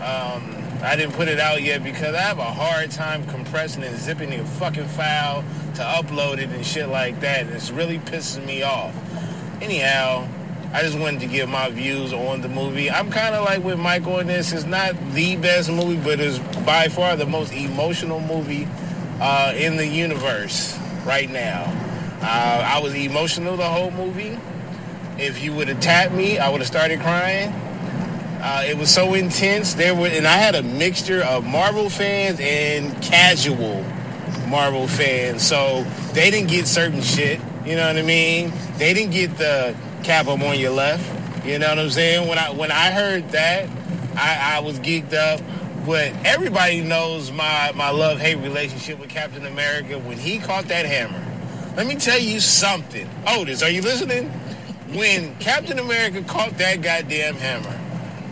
Um, I didn't put it out yet because I have a hard time compressing and zipping the fucking file to upload it and shit like that. And it's really pissing me off. Anyhow, I just wanted to give my views on the movie. I'm kind of like with Mike on this. It's not the best movie, but it's by far the most emotional movie uh, in the universe right now. Uh, I was emotional the whole movie. If you would have tapped me, I would have started crying. Uh, it was so intense. There were, and I had a mixture of Marvel fans and casual Marvel fans. So they didn't get certain shit. You know what I mean? They didn't get the cap I'm on your left. You know what I'm saying? When I when I heard that, I, I was geeked up. But everybody knows my my love hate relationship with Captain America. When he caught that hammer, let me tell you something. Otis, are you listening? When Captain America caught that goddamn hammer,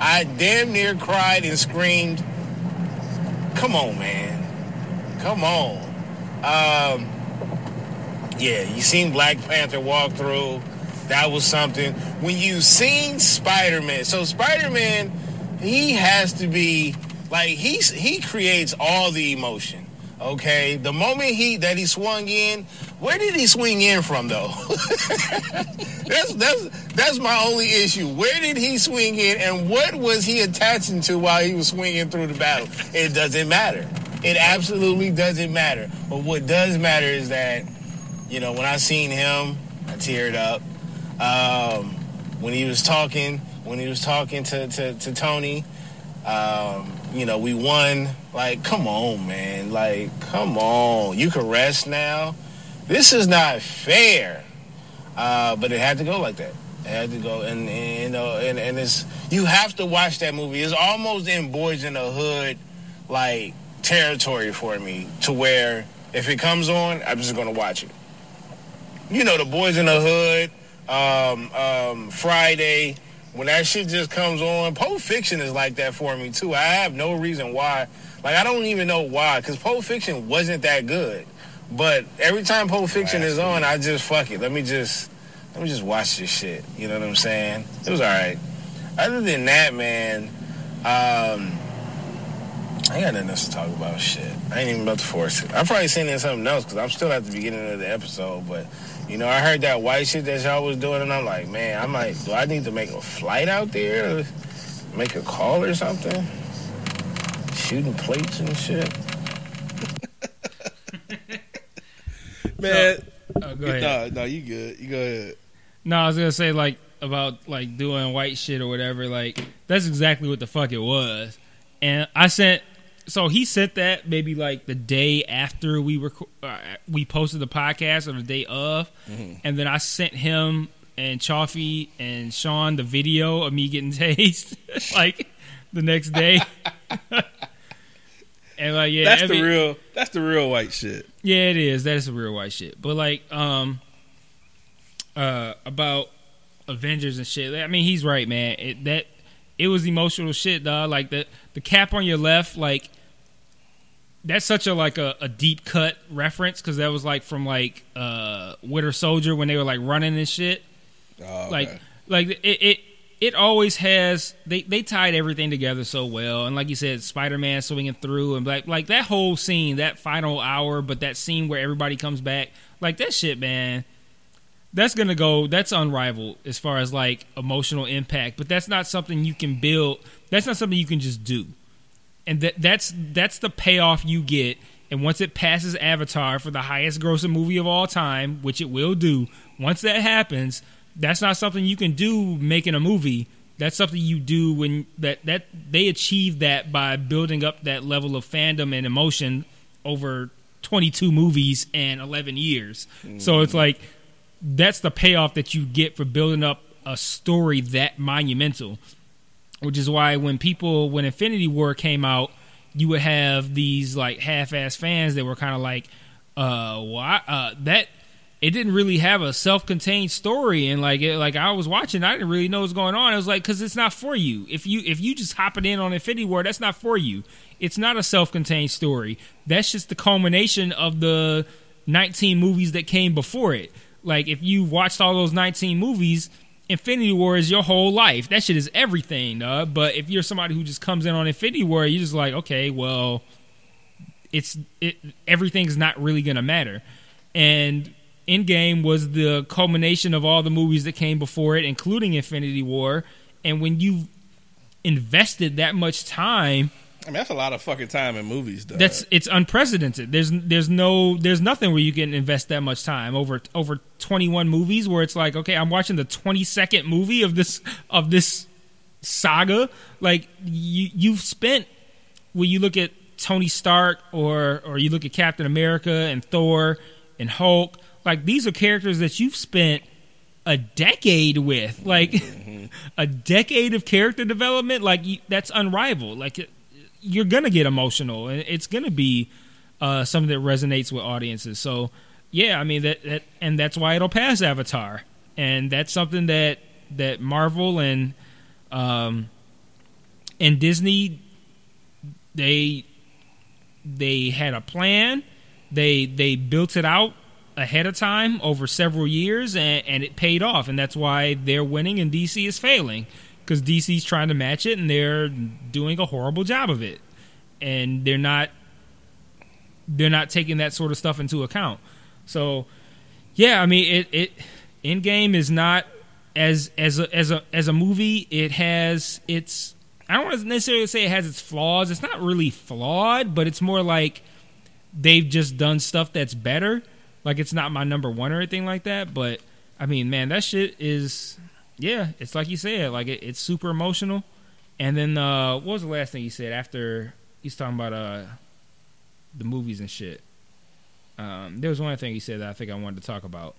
I damn near cried and screamed. Come on, man. Come on. Um, yeah, you seen Black Panther walk through. That was something. When you seen Spider-Man, so Spider-Man, he has to be like he's he creates all the emotion. Okay, the moment he that he swung in, where did he swing in from though? that's that's that's my only issue. Where did he swing in, and what was he attaching to while he was swinging through the battle? It doesn't matter. It absolutely doesn't matter. But what does matter is that, you know, when I seen him, I teared up. Um, when he was talking, when he was talking to to, to Tony, um, you know, we won. Like, come on, man. Like, come on. You can rest now. This is not fair. Uh, but it had to go like that. It had to go, and, and you know, and, and it's you have to watch that movie. It's almost in Boys in the Hood, like territory for me, to where if it comes on, I'm just gonna watch it. You know, the Boys in the Hood, um, um, Friday, when that shit just comes on. Pulp Fiction is like that for me too. I have no reason why. Like I don't even know why, because Pulp Fiction wasn't that good. But every time Pulp Fiction is on, I just fuck it. Let me just let me just watch this shit. You know what I'm saying? It was all right. Other than that, man, um, I ain't got nothing else to talk about. Shit, I ain't even about to force it. I'm probably it something else because I'm still at the beginning of the episode. But you know, I heard that white shit that y'all was doing, and I'm like, man, I'm like, do I need to make a flight out there, make a call or something? Shooting plates and shit. Man, Oh, go ahead. no, no, you good. You go ahead. No, I was gonna say like about like doing white shit or whatever. Like that's exactly what the fuck it was. And I sent. So he sent that maybe like the day after we were uh, we posted the podcast or the day of, and then I sent him and Chaffee and Sean the video of me getting tased like the next day. And like yeah, That's every- the real. That's the real white shit. yeah, it is. That is the real white shit. But like, um, uh, about Avengers and shit. I mean, he's right, man. It that it was emotional shit, dog. Like the the cap on your left, like that's such a like a, a deep cut reference because that was like from like uh Winter Soldier when they were like running and shit. Oh, Like okay. like it. it it always has they, they tied everything together so well. And like you said spider-man swinging through and like like that whole scene that final hour but that scene where everybody comes back like that shit man that's gonna go that's unrivaled as far as like emotional impact. But that's not something you can build that's not something you can just do. And that that's that's the payoff you get. And once it passes avatar for the highest grossing movie of all time which it will do once that happens that's not something you can do making a movie. That's something you do when that that they achieve that by building up that level of fandom and emotion over 22 movies and 11 years. So it's like that's the payoff that you get for building up a story that monumental which is why when people when Infinity War came out, you would have these like half-ass fans that were kind of like, uh, why uh, that it didn't really have a self-contained story and like it, like I was watching I didn't really know what's going on. It was like cuz it's not for you. If you if you just hopping in on Infinity War, that's not for you. It's not a self-contained story. That's just the culmination of the 19 movies that came before it. Like if you watched all those 19 movies, Infinity War is your whole life. That shit is everything. But if you're somebody who just comes in on Infinity War, you're just like, okay, well, it's it everything's not really gonna matter. And Endgame was the culmination of all the movies that came before it, including Infinity War. And when you invested that much time, I mean, that's a lot of fucking time in movies, though. that's it's unprecedented. There's there's no there's nothing where you can invest that much time over over 21 movies where it's like, okay, I'm watching the 22nd movie of this of this saga. Like you you've spent when you look at Tony Stark or or you look at Captain America and Thor and Hulk, like these are characters that you've spent a decade with, like a decade of character development. Like you, that's unrivaled. Like you're gonna get emotional, and it's gonna be uh, something that resonates with audiences. So yeah, I mean that, that, and that's why it'll pass Avatar, and that's something that that Marvel and um, and Disney they they had a plan. They they built it out ahead of time over several years, and, and it paid off. And that's why they're winning, and DC is failing because DC's trying to match it, and they're doing a horrible job of it. And they're not they're not taking that sort of stuff into account. So, yeah, I mean, it it Endgame is not as as a, as a as a movie. It has its I don't want to necessarily say it has its flaws. It's not really flawed, but it's more like they've just done stuff that's better. Like it's not my number one or anything like that. But I mean, man, that shit is yeah. It's like you said, like it, it's super emotional. And then uh, what was the last thing he said after he's talking about uh the movies and shit? Um, there was one thing he said that I think I wanted to talk about.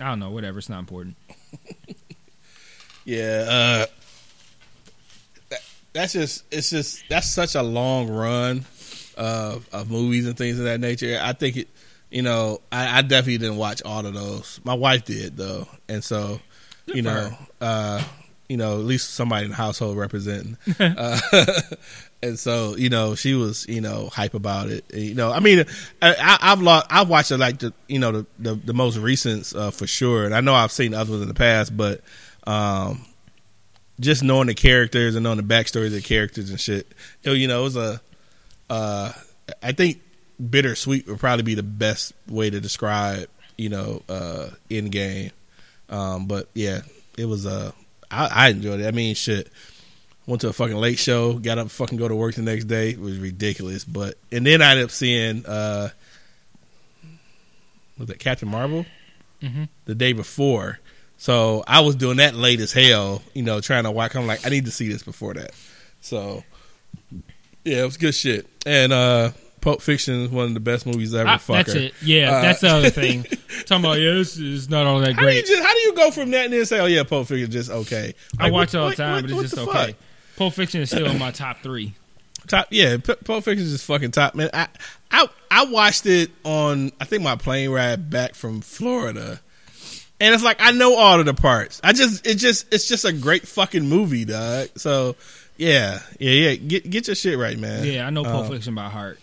I don't know, whatever. It's not important. Yeah, uh, that, that's just it's just that's such a long run of of movies and things of that nature. I think it, you know, I, I definitely didn't watch all of those. My wife did though, and so you know, uh, you know, at least somebody in the household representing. uh, and so you know, she was you know hype about it. You know, I mean, I, I've lost, I've watched it like the you know the the, the most recent uh, for sure, and I know I've seen others in the past, but. um just knowing the characters and knowing the backstories of the characters and shit. Know, you know, it was a. Uh, I think bittersweet would probably be the best way to describe, you know, uh, Endgame. Um, but yeah, it was. Uh, I, I enjoyed it. I mean, shit. Went to a fucking late show. Got up, fucking go to work the next day. It was ridiculous. But and then I ended up seeing. Uh, was that Captain Marvel? Mhm. The day before. So I was doing that late as hell, you know, trying to watch. I'm like, I need to see this before that. So, yeah, it was good shit. And uh Pulp Fiction is one of the best movies ever. I- fucker. that's it. Yeah, Uh, that's the other thing. Talking about yeah, this is not all that How do you great. just how do you go from that and then say, oh yeah, Pulp Fiction is just okay? I watch what- it all the time, what- but it's just okay. fuck? Pulp Fiction is still in my top three. Top, yeah, P- Pulp Fiction is just fucking top, man. I, I I watched it on I think my plane ride back from Florida, and it's like I know all of the parts. I just it just it's just a great fucking movie, dog. So yeah, yeah, yeah. Get get your shit right, man. Yeah, I know Pulp Um, Fiction by heart.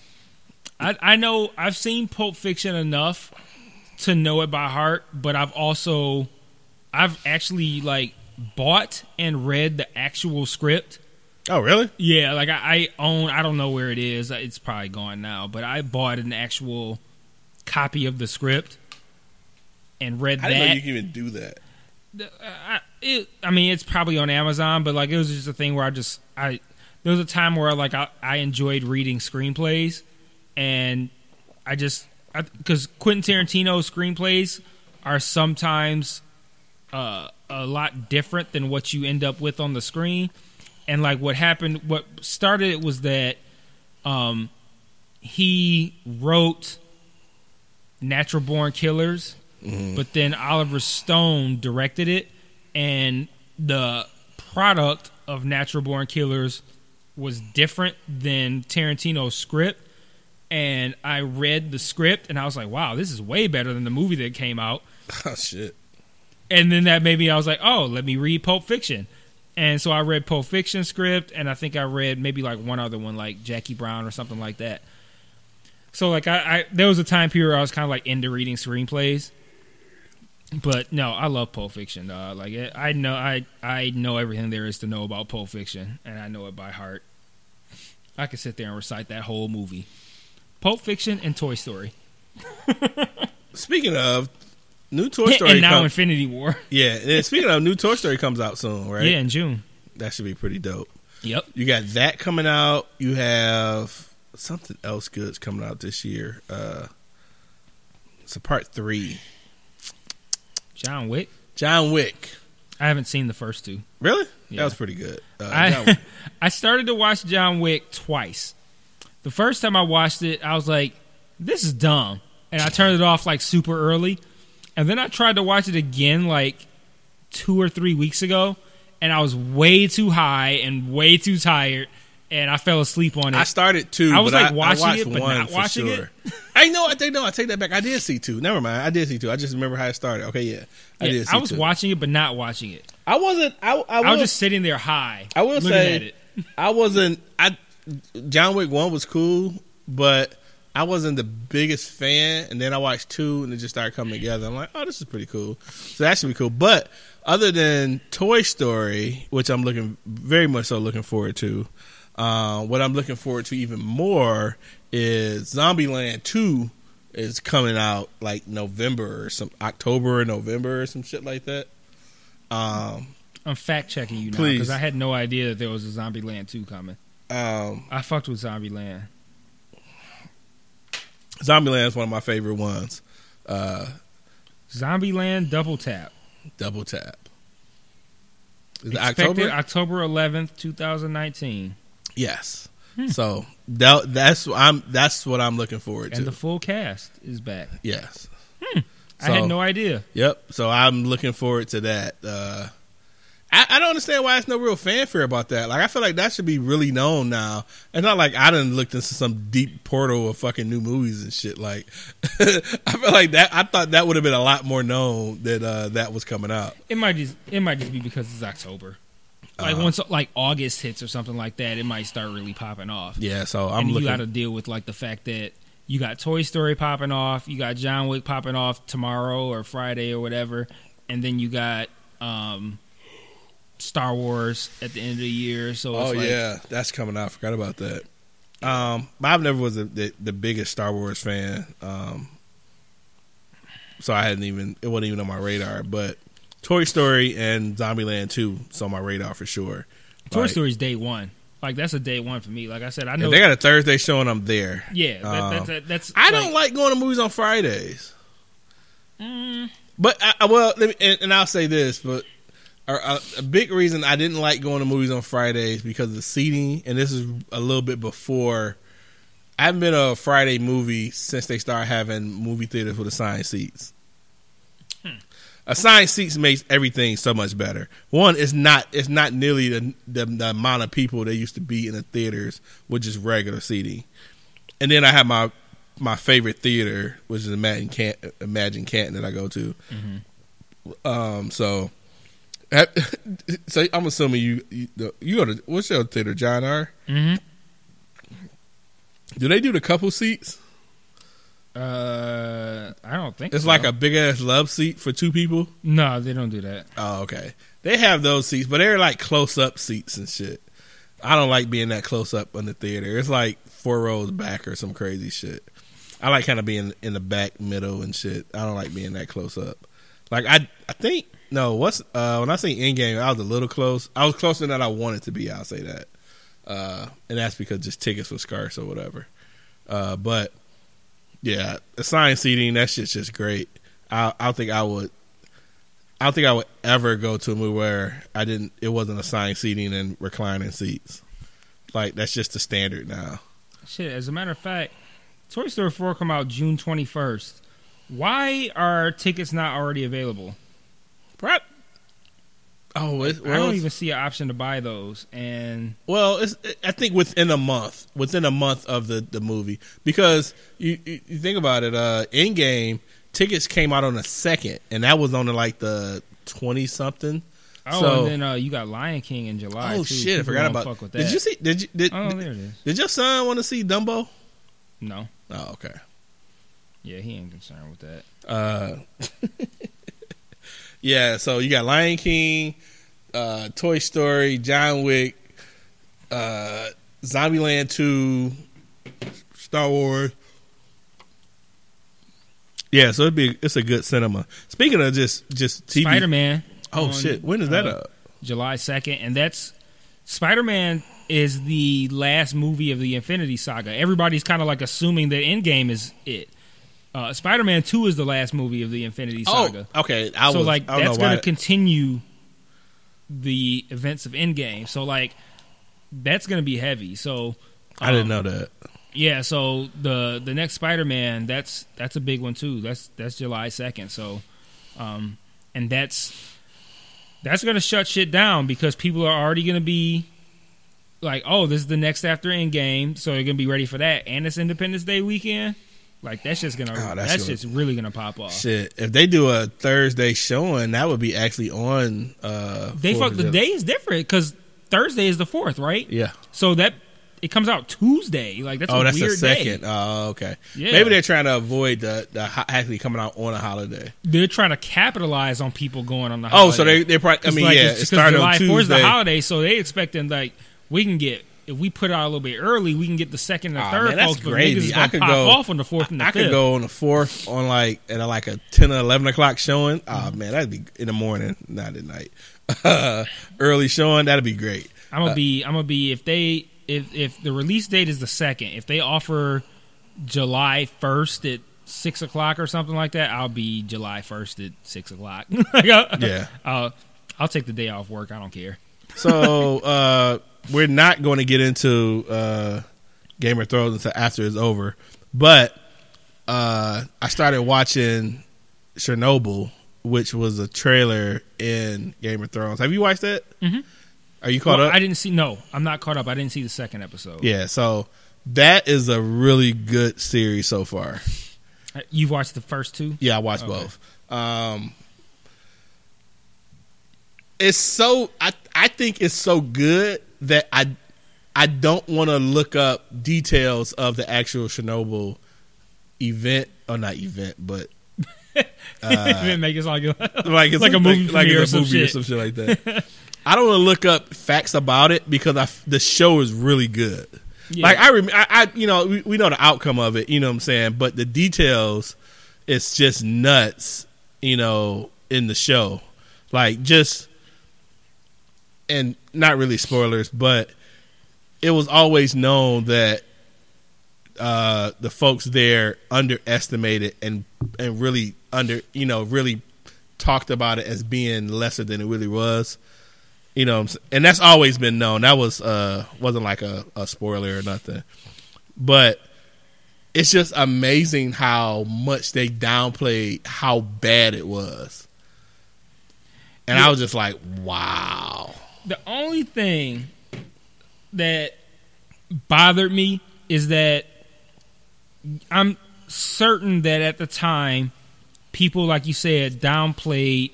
I I know I've seen Pulp Fiction enough to know it by heart, but I've also I've actually like bought and read the actual script. Oh really? Yeah, like I, I own. I don't know where it is. It's probably gone now. But I bought an actual copy of the script and read I that. didn't know you can even do that. Uh, I, it, I mean, it's probably on Amazon, but like it was just a thing where I just I there was a time where like I, I enjoyed reading screenplays, and I just because Quentin Tarantino's screenplays are sometimes uh, a lot different than what you end up with on the screen, and like what happened, what started it was that um, he wrote Natural Born Killers but then Oliver Stone directed it, and the product of Natural Born Killers was different than Tarantino's script, and I read the script, and I was like, "Wow, this is way better than the movie that came out." Oh shit. And then that made me, I was like, "Oh, let me read Pulp Fiction." And so I read Pulp Fiction script, and I think I read maybe like one other one, like Jackie Brown or something like that. So like I, I there was a time period where I was kind of like into reading screenplays. But no, I love Pulp Fiction. Dog. Like it, I know, I I know everything there is to know about Pulp Fiction, and I know it by heart. I could sit there and recite that whole movie. Pulp Fiction and Toy Story, Speaking of new Toy Story, and now come- Infinity War. yeah. and Speaking of new Toy Story comes out soon, right? Yeah, in June. that should be pretty dope. Yep. You got that coming out. You have something else good's coming out this year. Uh, it's a part three. John Wick. John Wick. I haven't seen the first two. Really? Yeah. That was pretty good. Uh, I I started to watch John Wick twice. The first time I watched it, I was like, "This is dumb," and I turned it off like super early. And then I tried to watch it again like two or three weeks ago, and I was way too high and way too tired, and I fell asleep on it. I started two. I was, like, I, watching I watched it, but not watching sure. I know. I think no. I take that back. I did see two. Never mind. I did see two. I just remember how it started. Okay, yeah, I Yeah, did. See I was two. watching it, but not watching it. I wasn't. I. I, I was was just sitting there high. I will say- at it. I wasn't. I John Wick one was cool, but I wasn't the biggest fan. And then I watched two, and it just started coming together. I'm like, oh, this is pretty cool. So that should be cool. But other than Toy Story, which I'm looking very much so looking forward to, uh, what I'm looking forward to even more is Zombieland two is coming out like November or some October or November or some shit like that. Um, I'm fact checking you now because I had no idea that there was a Zombieland two coming. Um, I fucked with Zombieland. Zombieland is one of my favorite ones. Uh, Zombieland Double Tap. double tap. Is Expected October? October 11th, 2019. yes. So that, that's I'm that's what I'm looking forward to. And the full cast is back. yes. I So- had no idea. Yep. So I'm looking forward to that. Uh, I, I don't understand why there's no real fanfare about that. Like I feel like that should be really known now. It's not like I done looked into some deep portal of fucking new movies and shit. Like I feel like that. I thought that would have been a lot more known that uh, that was coming out. It might just it might just be because it's October. Like Uh-huh. once like August hits or something like that, it might start really popping off. Yeah. So I'm and you got to deal with like the fact that you got Toy Story popping off, you got John Wick popping off tomorrow or Friday or whatever, and then you got um, Star Wars at the end of the year. So it's Oh like, yeah, that's coming out. I forgot about that. Um, but I've never was a, the, the biggest Star Wars fan, um, so I hadn't even it wasn't even on my radar. But Toy Story and Zombieland Two is on my radar for sure. Toy Like, Story's day one. Like that's a day one for me. Like I said, I know. They got a Thursday showing. and I'm there. yeah, that, Um, that's. I don't like going to movies on Fridays. Mm, But I, I- well, let me, and, and I'll say this, but a, a, uh, a big reason I didn't like going to movies on Fridays because of the seating, and this is a little bit before. I haven't been a Friday movie since they started having movie theaters with assigned seats. Hmm. Assigned seats makes everything so much better. One, it's not it's not nearly the, the the amount of people that used to be in the theaters with just regular seating. And then I have my my favorite theater, which is Emagine Can't Emagine Canton that I go to. Mm-hmm. Um, so, so I'm assuming you you, you go to what's your theater, John R. mhm. Do they do the couple seats? Uh, I don't think It's so. like a big ass love seat for two people. no. They don't do that. Oh, okay. They have those seats, but they're like close up seats and shit. I don't like being that close up in the theater. It's like four rows back or some crazy shit. I like kind of being in the back, middle, and shit. I don't like being that close up. Like I, I think no. What's uh when I say Endgame, I was a little close. I was closer than I wanted to be. I'll say that, uh, and that's because just tickets were scarce or whatever. Uh, but yeah, assigned seating that shit's just great. I, I think I would. I don't think I would ever go to a movie where I didn't. It wasn't assigned seating and reclining seats. Like that's just the standard now. Shit. As a matter of fact, Toy Story 4 come out June 21st. Why are tickets not already available? Right. Oh, it, I don't even see an option to buy those. And Well, it's, I think within a month, within a month of the, the movie, because you, you, you think about it, uh, Endgame tickets came out on the second, and that was on the, like the twenty something. oh, So- and then uh, you got Lion King in July. oh too. shit, I forgot about. Fuck with Did that. you see? Did you did, Oh, did, there it is. did your son want to see Dumbo? No, Oh, okay. yeah, he ain't concerned with that. Uh, yeah, so you got Lion King, uh, Toy Story, John Wick, uh, Zombieland 2, Star Wars. Yeah, so it'd be it's a good cinema. Speaking of just just TV, Spider Man. Oh shit, when is that uh, up? July second, and that's Spider Man is the last movie of the Infinity Saga. Everybody's kind of like assuming that Endgame is it. Uh, Spider Man Two is the last movie of the Infinity Saga. Oh, okay. I so was, like I that's going to continue the events of Endgame. So like that's going to be heavy. So I didn't um, know that. Yeah, so the the next Spider Man that's that's a big one too. That's that's July second. So, um, and that's that's gonna shut shit down because people are already gonna be like, oh, this is the next after Endgame, so they're gonna be ready for that, and it's Independence Day weekend. Like that's just gonna Oh, that's that's, just really gonna pop off. Shit, if they do a Thursday showing, that would be actually on. Uh, They fuck the day is different because Thursday is the fourth, right? Yeah. So that it comes out Tuesday. Like that's oh, a that's weird the second. day. Oh, okay. Yeah. Maybe they're trying to avoid the the actually coming out on a holiday. They're trying to capitalize on people going on the. Oh, holiday. so they they probably. I mean, like, yeah, it's- it started July on 4th is the holiday, so they expecting like we can get if we put it out a little bit early, we can get the second and Aw, third man, that's folks. But niggas I could pop go- off on the fourth and the I fifth. could go on the fourth on like at a, like a ten or eleven o'clock showing. Oh Mm-hmm. man, that'd be in the morning, not at night. Early showing, that'd be great. I'm gonna be. I'm gonna be if they if if the release date is the second. If they offer July first at six o'clock or something like that, I'll be July first at six o'clock. Like, I'll- Yeah. I'll I'll take the day off work. I don't care. So uh, we're not going to get into uh, Game of Thrones until after it's over. But uh, I started watching Chernobyl, which was a trailer in Game of Thrones. Have you watched that? Mhm. Are you caught Well, up? I didn't see. No, I'm not caught up. I didn't see the second episode. yeah. So that is a really good series so far. Uh, You've watched the first two. Yeah, I watched Okay. both. Um, it's so I I think it's so good that I I don't want to look up details of the actual Chernobyl event or not event, but It make it like like it's Like a movie like, premiere it's or a some movie or shit. some shit like that. I don't want to look up facts about it because I the show is really good. Yeah. Like I, rem- I, I, you know, we, we know the outcome of it. You know what I'm saying, but the details, it's just nuts. You know, in the show, like just, and not really spoilers, but it was always known that uh, the folks there underestimated and and really under, you know, really talked about it as being lesser than it really was. You know, what I'm s- and that's always been known. That was uh wasn't like a, a spoiler or nothing. But it's just amazing how much they downplayed how bad it was. And I was just like, wow. The only thing that bothered me is that I'm certain that at the time people like you said downplayed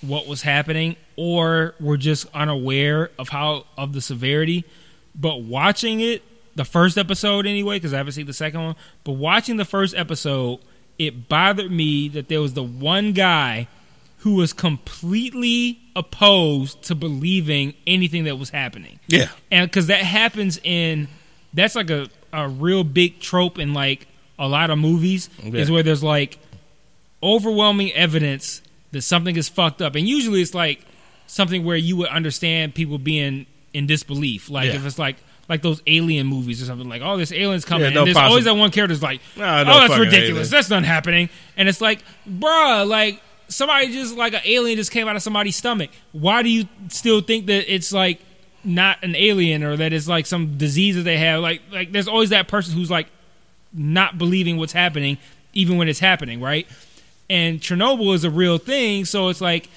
what was happening or were just unaware of how of the severity. But watching it the first episode anyway because i haven't seen the second one but watching the first episode it bothered me that there was the one guy who was completely opposed to believing anything that was happening. Yeah. and because that happens in that's like a, a real big trope in like a lot of movies is where there's like overwhelming evidence that something is fucked up. And usually it's like something where you would understand people being in disbelief. Like Yeah. if it's like like those alien movies or something like oh this alien's coming. Yeah, no and there's possi- always that one character that's like Nah, no oh that's ridiculous. alien. that's not happening. And it's like bruh like somebody just like an alien just came out of somebody's stomach. Why do you still think that it's like not an alien or that it's like some disease that they have? Like like there's always that person who's like not believing what's happening even when it's happening right? And chernobyl is a real thing so it's like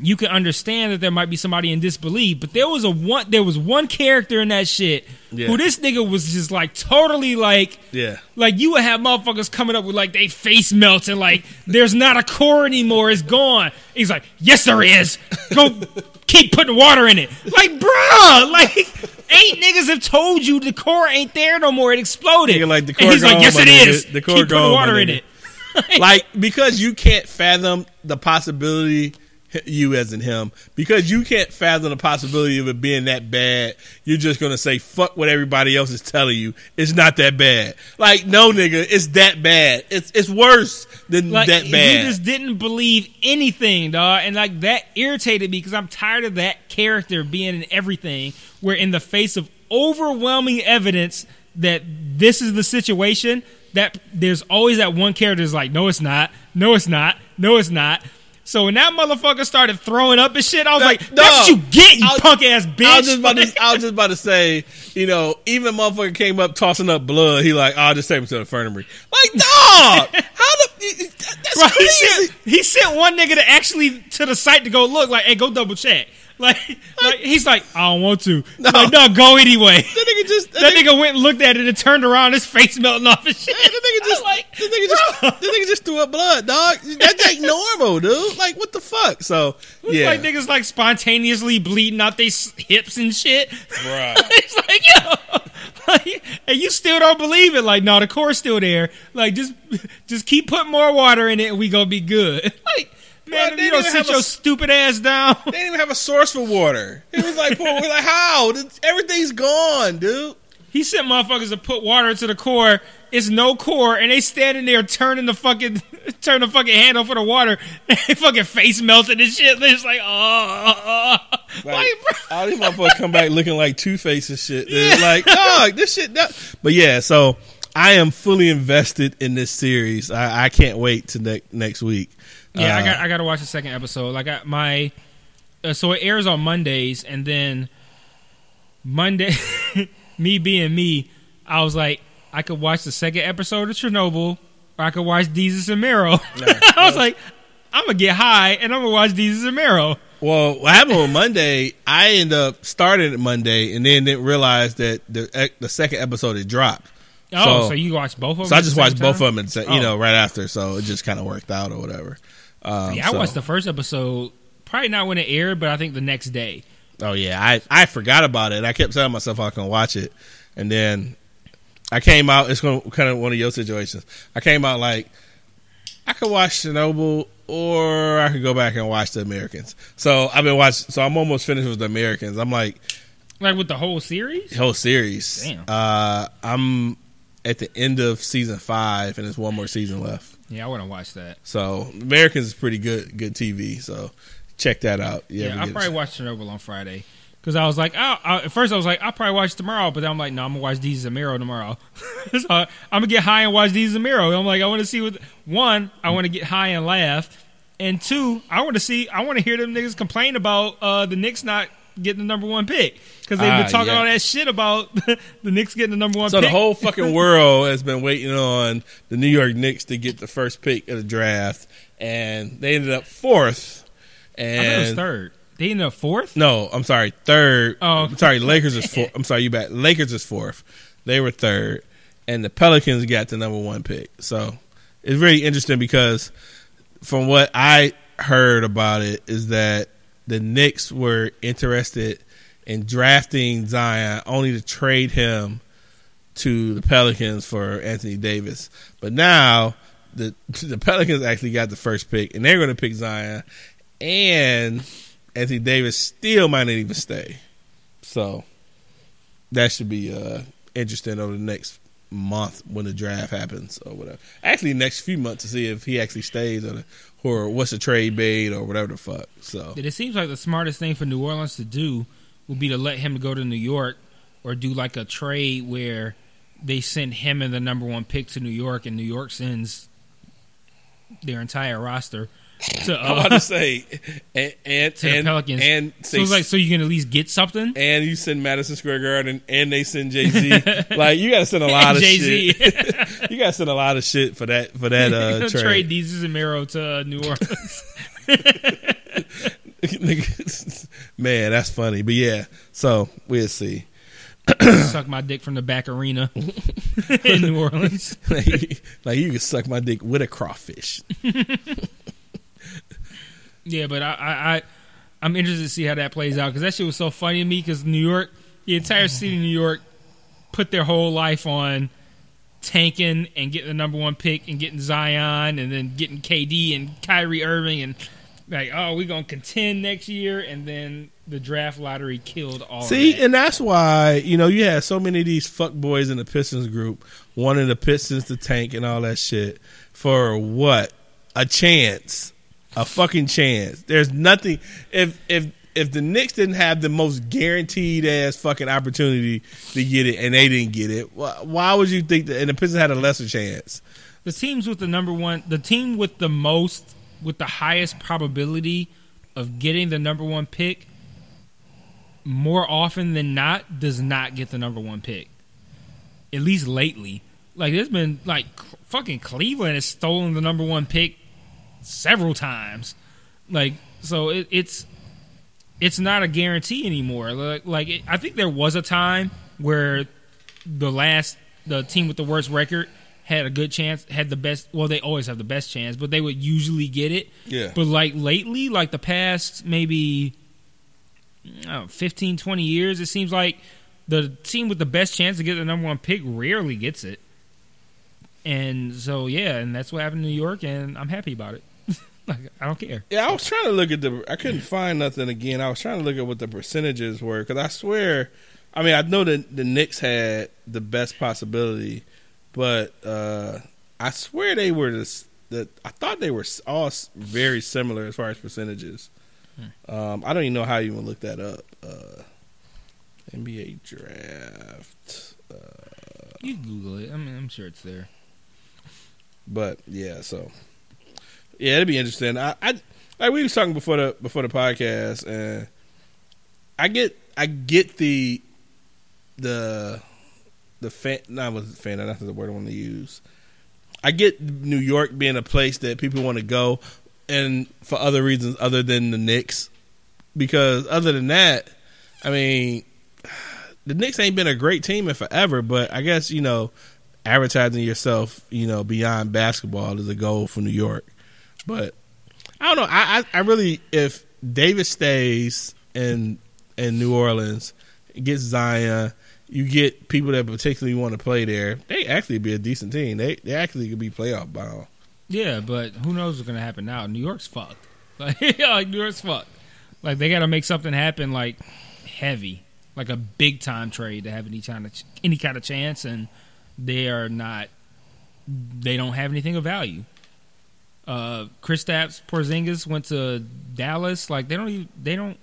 you can understand that there might be somebody in disbelief. But there was a one, there was one character in that shit Yeah. who this nigga was just like totally like, Yeah. like you would have motherfuckers coming up with like they face melting like there's not a core anymore, it's gone. He's like, yes there is. Go keep putting water in it. Like, bruh, like eight niggas have told you the core ain't there no more. It exploded. Nigga, like, the And core he's like, yes it is. The core keep putting gone, my water in it. like because you can't fathom the possibility you as in him. Because you can't fathom the possibility of it being that bad. You're just gonna say fuck what everybody else is telling you. It's not that bad. Like no nigga it's that bad. It's it's worse than Like that bad. just didn't believe anything, dog, and like that irritated me because I'm tired of that character being in everything. Where in the face of overwhelming evidence that this is the situation, that there's always that one character is like, no, it's not, no, it's not, no, it's not. So when that motherfucker started throwing up and shit, I was like, "That's what you get, you punk ass bitch." I was just about to. I was just about to say, you know, even motherfucker came up tossing up blood. He like, I'll just take him to the infirmary. Like, dog, how the? That's Bro, he sent, he sent one nigga to actually to the site to go look like, hey, go double check. Like, like he's like, I don't want to. No. Like, no, go anyway. That nigga just. That nigga went and looked at it and turned around, his face melting off his shit. Yeah, the nigga just like, the nigga just the nigga just threw up blood, dog. That's like normal, dude. Like what the fuck? So It's yeah, like niggas like spontaneously bleeding out their hips and shit. Bruh. it's like, yo, like, and you still don't believe it. Like, no, the core's still there. Like, just just keep putting more water in it and we gonna be good. Like, man, Bruh, if they you don't sit have a your stupid ass down. they didn't even have a source for water. It was like, poor, we're like, how? Everything's gone, dude. He sent motherfuckers to put water into the core. It's no core, and they standing there turning the fucking turn the fucking handle for the water. They fucking face melted and shit. They're just like, oh, Like, like, bro. all these motherfuckers come back looking like Two Face and shit. Dude. Like, dog, this shit. That. But yeah, so I am fully invested in this series. I, I can't wait to ne- next week. Yeah, I Uh, got I got to watch the second episode. Like I, my, uh, so it airs on Mondays, and then Monday, me being me, I was like, I could watch the second episode of Chernobyl, or I could watch Desus and Mero. I was like, I'm gonna get high and I'm gonna watch Desus and Mero. Well, what happened on Monday? I end up starting it Monday and then didn't realize that the the second episode had dropped. Oh, so, So- you watched both of them? So I just watched both time? of them, and, sa- Oh. you know, right after. So it just kind of worked out or whatever. Um, Yeah, I so- watched the first episode. Probably not when it aired, but I think the next day. Oh yeah, I I forgot about it. I kept telling myself I can watch it, and then I came out. It's going kind of one of your situations. I came out like I could watch Chernobyl, or I could go back and watch the Americans. So I've been watching. So I'm almost finished with the Americans. I'm like Like with the whole series. whole series. Damn. Uh, I'm at the end of season five, and there's one more season left. Yeah, I want to watch that. So Americans is pretty good, good TV. So check that out. Yeah, I'll probably watch Chernobyl on Friday. Because I was like, oh, I, at first I was like, I'll probably watch tomorrow, but then I'm like, no, I'm gonna watch and Mero tomorrow. so I'm gonna get high and watch and Mero. I'm like, I want to see what. One, I want to get high and laugh, and two, I want to see, I want to hear them niggas complain about uh, the Knicks not getting the number one pick because they've been Ah, talking yeah. all that shit about the Knicks getting the number one. Pick. So pick. the whole fucking world has been waiting on the New York Knicks to get the first pick of the draft, and they ended up fourth. I it was And third. They ended up fourth. no, I'm sorry, third. Oh. I'm sorry, Lakers is fourth. I'm sorry, you back. Lakers is fourth. They were third, and the Pelicans got the number one pick. So it's very interesting because from what I heard about it is that the Knicks were interested in drafting Zion only to trade him to the Pelicans for Anthony Davis. But now the the Pelicans actually got the first pick, and they're going to pick Zion, and Anthony Davis still might not even stay. So that should be uh, interesting over the next month when the draft happens or whatever. Actually, next few months to see if he actually stays or, or what's the trade made or whatever the fuck. So It seems like the smartest thing for New Orleans to do would be to let him go to New York or do like a trade where they send him and the number one pick to New York and New York sends their entire roster to, I'm uh, about to say, and and to the and, Pelicans. and so it's like so you can at least get something. and you send Madison Square Garden and they send Jay Z. like you got to send a lot of Jay-Z. shit. you got to send a lot of shit for that for that uh, trade. trade Desus and Mero to uh, New Orleans. Man, that's funny. But yeah, so we'll see. Suck my dick from the back arena in New Orleans. like, like you can suck my dick with a crawfish. Yeah, but I, I, I I'm interested to see how that plays out because that shit was so funny to me. Because New York, the entire mm-hmm. city of New York, put their whole life on tanking and getting the number one pick and getting Zion and then getting KD and Kyrie Irving and like, oh, we're gonna contend next year, and then the draft lottery killed all. See, that. and that's why you know you had so many of these fuck boys in the Pistons group wanting the Pistons to tank and all that shit for what a chance, a fucking chance. There's nothing if if if the Knicks didn't have the most guaranteed ass fucking opportunity to get it and they didn't get it, why, why would you think that? And the Pistons had a lesser chance. the teams with the number one, the team with the most, with the highest probability of getting the number one pick, more often than not, does not get the number one pick. At least lately, like there's been like fucking Cleveland has stolen the number one pick several times. Like so, it, it's it's not a guarantee anymore. Like, like it, I think there was a time where the last the team with the worst record had a good chance, had the best. Well, they always have the best chance, but they would usually get it. Yeah. But like lately, like the past maybe know, 15, 20 years, it seems like the team with the best chance to get the number one pick rarely gets it. And so yeah, and that's what happened in New York, and I'm happy about it. like I don't care. Yeah, I was trying to look at the. I couldn't find nothing again. I was trying to look at what the percentages were because I swear, I mean, I know that the Knicks had the best possibility, but uh I swear they were the. the I thought they were all very similar as far as percentages. Um, I don't even know how you even look that up. Uh, NBA draft. You can Google it. I mean, I'm sure it's there. But yeah, so yeah, it'd be interesting. I, I like we was talking before the before the podcast, and I get I get the the the fan. Not was fan. That's the word I want to use. I get New York being a place that people want to go, and for other reasons other than the Knicks, because other than that, I mean, the Knicks ain't been a great team in forever. But I guess you know, advertising yourself, you know, beyond basketball is a goal for New York. But I don't know. I I, I really if Davis stays in in New Orleans, gets Zion, you get people that particularly want to play there. They actually be a decent team. They they actually could be playoff bound. Yeah, but who knows what's gonna happen now? New York's fucked. Like, like New York's fucked. Like they got to make something happen, like heavy, like a big time trade to have any kind of any kind of chance, and they are not. They don't have anything of value. Uh, Chris Kristaps Porzingis went to Dallas. Like they don't even they don't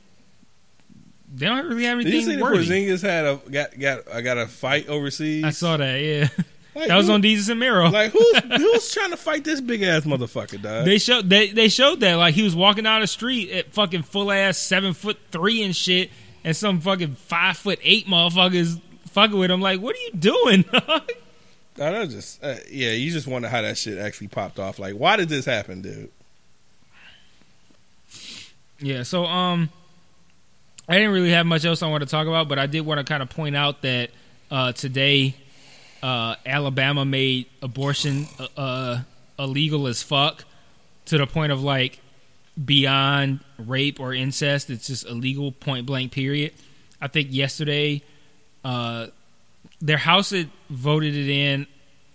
they don't really have Did you see anything worthy. Porzingis had a got got I got a fight overseas? I saw that. Yeah, Like, that was who- on Desus and Mero. Like who's who's trying to fight this big ass motherfucker, dog? They showed they they showed that like he was walking down the street at fucking full ass seven foot three and shit, and some fucking five foot eight motherfuckers fucking with him. Like, what are you doing? I don't just uh, yeah. You just wonder how that shit actually popped off. Like, why did this happen, dude? yeah. So um, I didn't really have much else I want to talk about, but I did want to kind of point out that uh, today uh, Alabama made abortion uh, uh, illegal as fuck to the point of like beyond rape or incest. It's just illegal, point blank, period. I think yesterday, uh, their House had voted it in.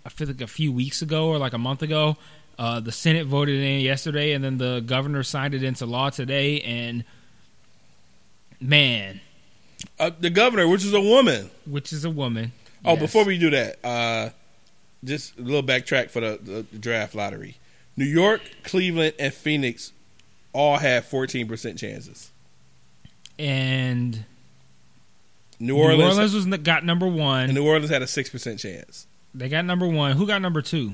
I feel like a few weeks ago or like a month ago. Uh, the Senate voted it in yesterday, and then the governor signed it into law today. And man, Uh, the governor, which is a woman. which is a woman. Oh, Yes. before we do that, uh, just a little backtrack for the, the draft lottery. New York, Cleveland, and Phoenix all have fourteen percent chances. and New New Orleans, Orleans, was got number one. and New Orleans had a six percent chance. They got number one. Who got number two?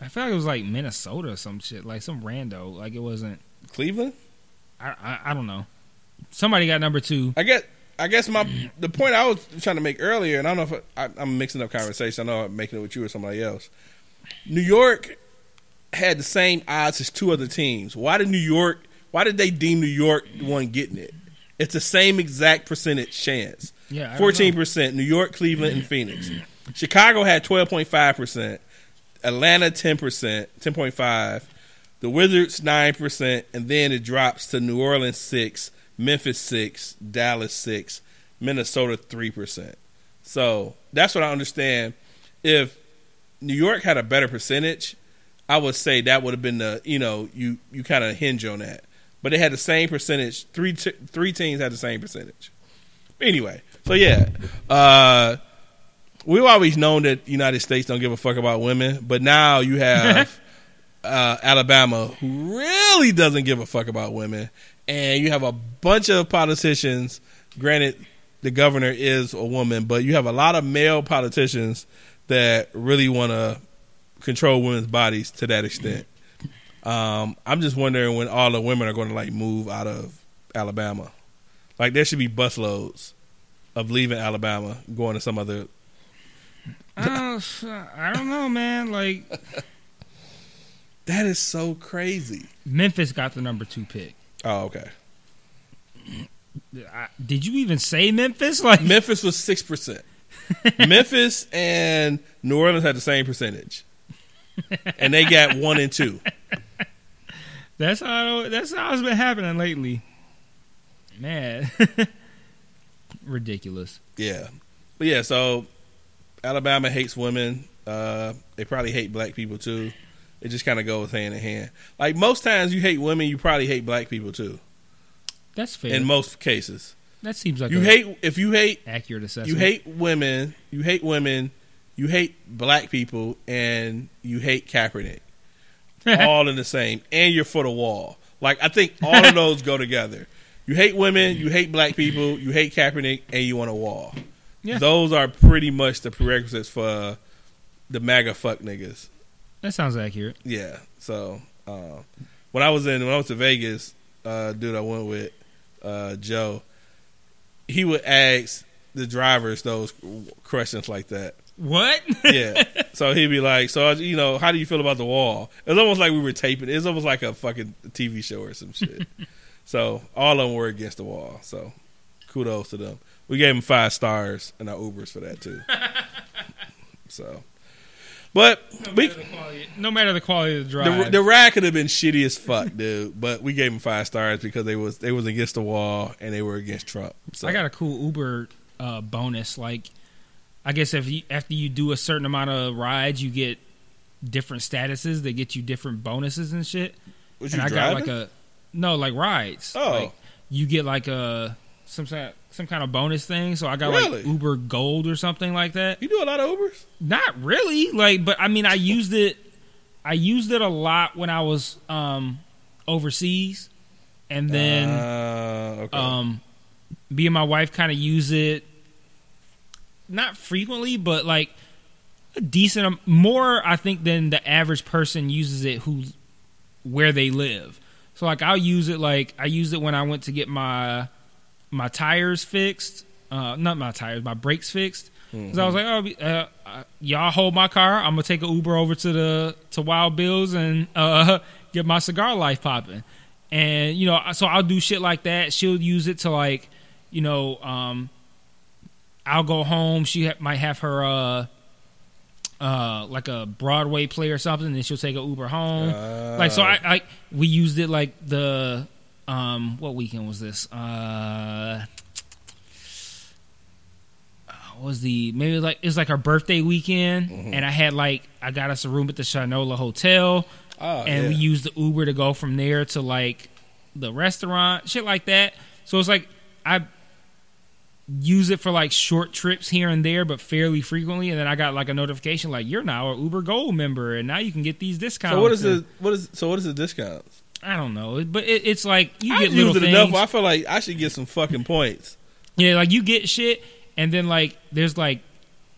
I feel like it was like Minnesota or some shit, like some rando. Like it wasn't. Cleveland. I I, I don't know. Somebody got number two. I get. I guess my the point I was trying to make earlier, and I don't know if I, I'm mixing up conversation. I know I'm making it with you or somebody else. New York had the same odds as two other teams. Why did New York Why did they deem New York the one getting it? It's the same exact percentage chance. Fourteen percent. New York, Cleveland, and Phoenix. Chicago had twelve point five percent. Atlanta ten percent, ten point five. The Wizards nine percent, and then it drops to New Orleans six, Memphis six, Dallas six, Minnesota three percent. So that's what I understand. If New York had a better percentage, I would say that would have been the you know you you kind of hinge on that. But they had the same percentage. Three three teams had the same percentage. Anyway, so yeah, uh, we've always known that the United States don't give a fuck about women, but now you have uh, Alabama who really doesn't give a fuck about women, and you have a bunch of politicians. Granted, the governor is a woman, but you have a lot of male politicians that really want to control women's bodies to that extent. Um, I'm just wondering when all the women are going to like move out of Alabama. Like there should be busloads of leaving Alabama, going to some other. Uh, I don't know, man. Like That is so crazy. Memphis got the number two pick. Oh, okay. I, did you even say Memphis? Like Memphis was six percent. Memphis and New Orleans had the same percentage, and they got one and two. that's how that's how it's been happening lately. Man, ridiculous. Yeah, but yeah. So Alabama hates women. Uh, they probably hate black people too. It just kind of goes hand in hand. Like most times, you hate women, you probably hate black people too. That's fair. In most cases, that seems like you hate if you hate accurate assessment. you hate women, you hate women, you hate black people, and you hate Kaepernick. all in the same, and you're for the wall. Like I think all of those go together. You hate women, you hate black people, you hate Kaepernick, and you want a wall. Yeah. Those are pretty much the prerequisites for the MAGA fuck niggas. that sounds accurate. Yeah. So um, when I was in when I was to Vegas, uh, dude, I went with uh, Joe. He would ask the drivers those questions like that. What? Yeah. so he'd be like, "So you know, how do you feel about the wall?" It's almost like we were taping. It's almost like a fucking TV show or some shit. so all of them were against the wall. So kudos to them. We gave them five stars and our Ubers for that too. so, but we no matter the quality of the drive. the, the ride could have been shitty as fuck, dude. But we gave them five stars because they was they was against the wall and they were against Trump. So I got a cool Uber uh, bonus. Like, I guess if you after you do a certain amount of rides, you get different statuses. They get you different bonuses and shit. was and you I driving? got like a no, like rides. Oh. like, you get like a some some kind of bonus thing. So I got Really? like Uber Gold or something like that. you do a lot of Ubers. Not really, like, but I mean, I used it. I used it a lot when I was um overseas, and then. uh, okay. Um, me and my wife kind of use it, not frequently, but like a decent more. I think than the average person uses it who where they live. So like I'll use it like I used it when I went to get my my tires fixed. Uh, not my tires, my brakes fixed. Because I was like, oh, uh, uh, y'all hold my car. I'm gonna take an Uber over to the to Wild Bills and uh, get my cigar life popping. And you know, so I'll do shit like that. She'll use it to like, you know, um, I'll go home. She ha- might have her uh, uh, like a Broadway play or something, and she'll take an Uber home. like so, I, I we used it like the um, what weekend was this? Uh, was the maybe like it was like our birthday weekend, and I had like I got us a room at the Shinola Hotel, Oh, and we used the Uber to go from there to like the restaurant, shit like that. So it's like I use it for like short trips here and there, but fairly frequently. And then I got like a notification like you're now a Uber Gold member, and now you can get these discounts. So what is the what is so what is the discounts? I don't know, but it, it's like you I get use little it things. enough. I feel like I should get some fucking points. Yeah, like you get shit, and then like there's like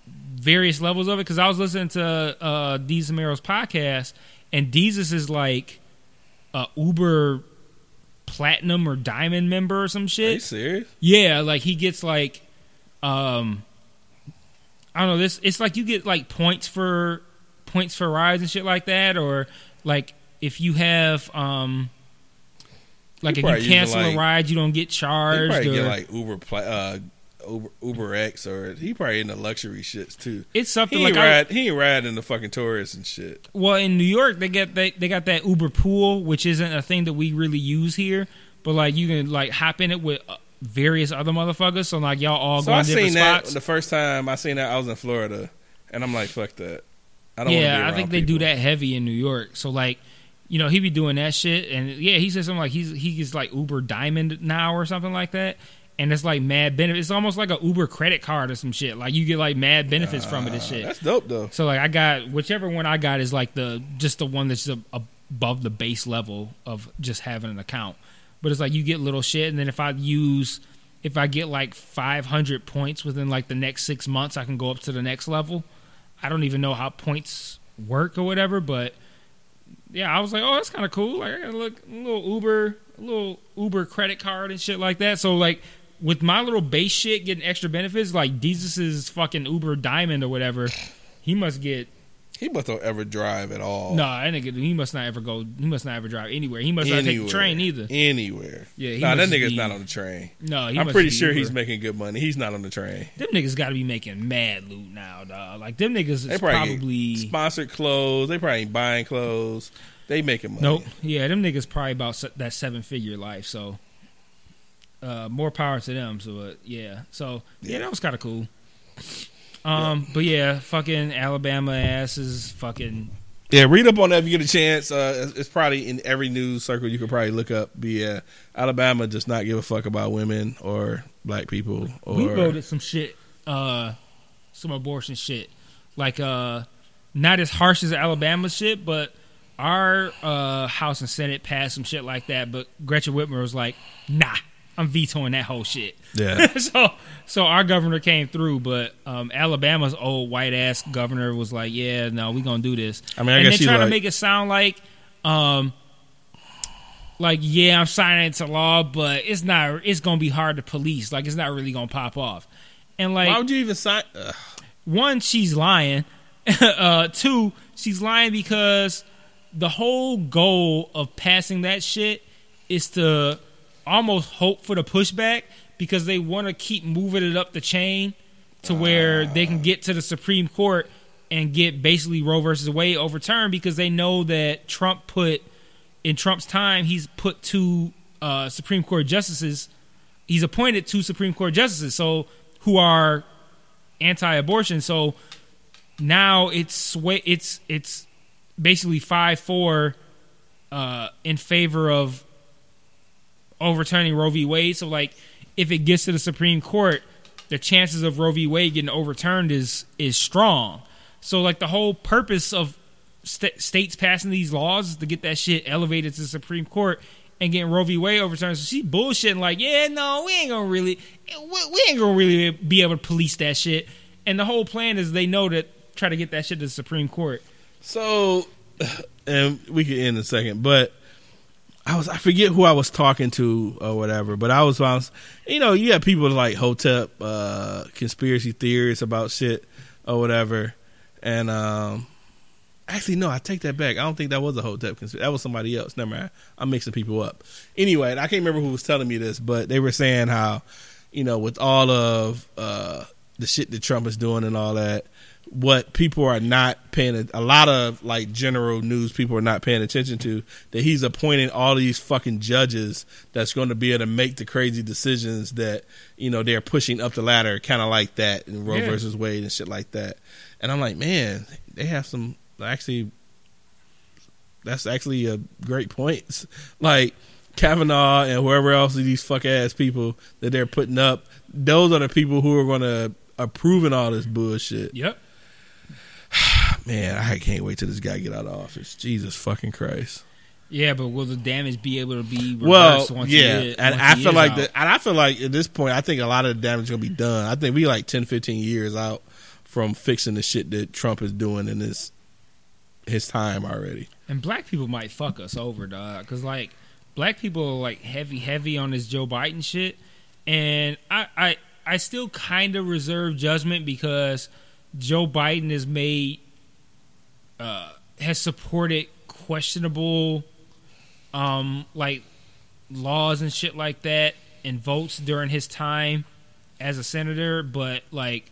various levels of it. Because I was listening to uh Desus and Mero's podcast, and Desus is like a Uber platinum or diamond member or some shit. Are you serious? Yeah, like he gets like, um, I don't know. This it's like you get like points for points for rides and shit like that, or like if you have um Like if you cancel a ride, you don't get charged. or- get like Uber, pla- uh, Uber, Uber X, or he probably in the luxury shits too. it's something He like ain't I. He ain't riding the fucking tourists and shit. well in New York they get they, they got that Uber pool, which isn't a thing that we really use here. But like you can like hop in it with uh, various other motherfuckers. So like y'all all So I seen that spots. the first time I seen that I was in Florida, and I'm like, fuck that. I don't. yeah, I think they do that heavy in New York. So like, you know, he be doing that shit, and yeah, he said something like he's he gets like Uber Diamond now or something like that, and it's like mad benefits. It's almost like a Uber credit card or some shit. Like you get like mad benefits from it and Uh, shit. That's dope though. So like I got whichever one I got is like the just the one that's a, above the base level of just having an account. But it's like you get little shit, and then if I use if I get like 500 points within like the next six months, I can go up to the next level. I don't even know how points work or whatever, but yeah, I was like, oh, that's kind of cool. Like I got a look, a little Uber, a little Uber credit card and shit like that. So like with my little base shit getting extra benefits, like Desus's fucking Uber Diamond or whatever, he must get He must don't ever drive at all. no. That nigga, he must not ever go. He must not ever drive anywhere. He must not take the train either. Anywhere. Yeah, nah, that nigga's be- not on the train. No, he I'm pretty sure Uber. he's making good money. He's not on the train. Them niggas got to be making mad loot now, dog. Like them niggas They is probably, probably. sponsored clothes. They probably ain't buying clothes. They making money. Nope. Yeah, them niggas probably about that seven figure life. So, uh, more power to them. So, uh, yeah. So, yeah, Yeah. that was kind of cool. Um, but yeah, fucking Alabama ass is fucking. Yeah, read up on that if you get a chance. Uh, it's- it's probably in every news circle you could probably look up. But yeah, Alabama does not give a fuck about women or black people. Or we voted some shit, uh, some abortion shit, like uh, not as harsh as Alabama shit, but our uh House and Senate passed some shit like that. But Gretchen Whitmer was like, "Nah, I'm vetoing that whole shit." yeah, so so our governor came through, but um, Alabama's old white ass governor was like, "Yeah, no, we gonna do this." I mean, I and guess they're trying like to make it sound like, um, like yeah, I'm signing into law, but it's not. It's gonna be hard to police. Like it's not really gonna pop off. And like why would you even sign? Ugh. one, she's lying. uh, two, she's lying because the whole goal of passing that shit is to almost hope for the pushback because they want to keep moving it up the chain to where they can get to the Supreme Court and get basically Roe versus Wade overturned because they know that Trump put in Trump's time he's put two uh, Supreme Court justices he's appointed two Supreme Court justices so who are anti-abortion. So now it's it's it's basically 5-4 uh, in favor of overturning Roe v. Wade so like if it gets to the Supreme Court the chances of Roe v. Wade getting overturned is is strong so like the whole purpose of st- states passing these laws is to get that shit elevated to the Supreme Court and getting Roe v. Wade overturned. So she bullshitting like, yeah, no, we ain't gonna really, we, ain't gonna really be able to police that shit. And the whole plan is they know that try to get that shit to the Supreme Court. So, and we could end in a second, but I was I forget who I was talking to or whatever, but I was, I was you know, you have people like Hotep, uh, conspiracy theorists about shit or whatever, and um, actually no, I take that back. I don't think that was a Hotep conspiracy. That was somebody else. Never mind. I'm mixing people up. Anyway, I can't remember who was telling me this, but they were saying how, you know, with all of uh, the shit that Trump is doing and all that, what people are not paying a lot of like general news people are not paying attention to that he's appointing all these fucking judges that's going to be able to make the crazy decisions that you know they're pushing up the ladder kind of like that in Roe Yeah. versus Wade and shit like that and I'm like man they have some actually that's actually a great point like Kavanaugh and whoever else these fuck ass people that they're putting up those are the people who are going to approving all this bullshit Yep. Man, I can't wait till this guy get out of office. Jesus fucking Christ. Yeah, but will the damage be able to be reversed Well, once yeah, he, and I feel like that, and I feel like at this point, I think a lot of the damage is gonna be done. I think we like 10, 15 years out from fixing the shit that Trump is doing in this his time already. And black people might fuck us over, dog. Because, like, black people are, like, heavy, heavy on this Joe Biden shit. And I, I, I still kind of reserve judgment because Joe Biden has made, uh, has supported questionable, um, like, laws and shit like that and votes during his time as a senator, but like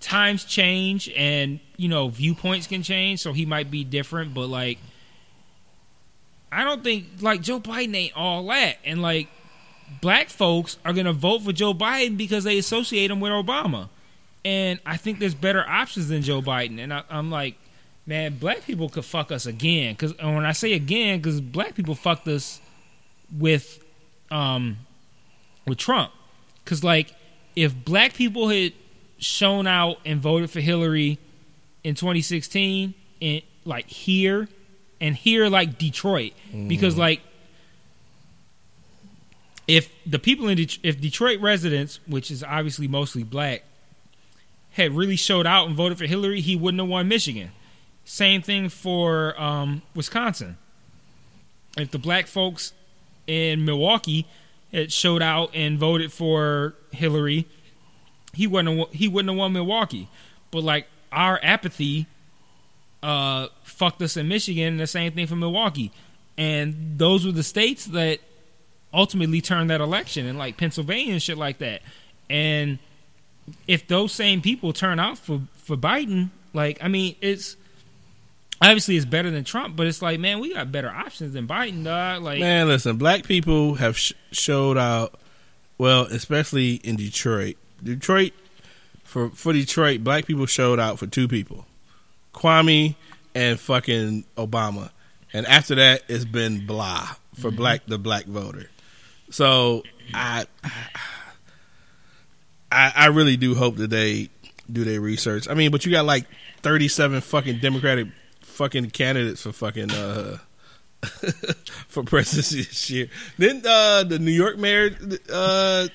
times change and you know viewpoints can change, so he might be different. But like, I don't think like Joe Biden ain't all that, and like black folks are gonna vote for Joe Biden because they associate him with Obama, and I think there's better options than Joe Biden, and I, I'm like. Man, black people could fuck us again. Cause and when I say again, because black people fucked us with, um, with Trump. Because like, if black people had shown out and voted for Hillary in 2016, and like here, and here like Detroit, because like, if the people in Det- if Detroit residents, which is obviously mostly black, had really showed out and voted for Hillary, he wouldn't have won Michigan. Same thing for um, Wisconsin. If the black folks in Milwaukee had showed out and voted for Hillary, he wouldn't have, he wouldn't have won Milwaukee. But like our apathy uh, fucked us in Michigan, and the same thing for Milwaukee. And those were the states that ultimately turned that election, and like Pennsylvania and shit like that. And if those same people turn out for for Biden, like I mean, it's obviously it's better than Trump, but it's like, man, we got better options than Biden, dog. Like, Man, listen, black people have sh- showed out. Well, especially in Detroit. Detroit for for Detroit, black people showed out for two people, Kwame and fucking Obama, and after that, it's been blah for mm-hmm. black the black voter. So I, I I really do hope that they do their research. I mean, but you got like thirty seven fucking Democratic fucking candidates for fucking uh for presidency this year. Then uh the New York mayor uh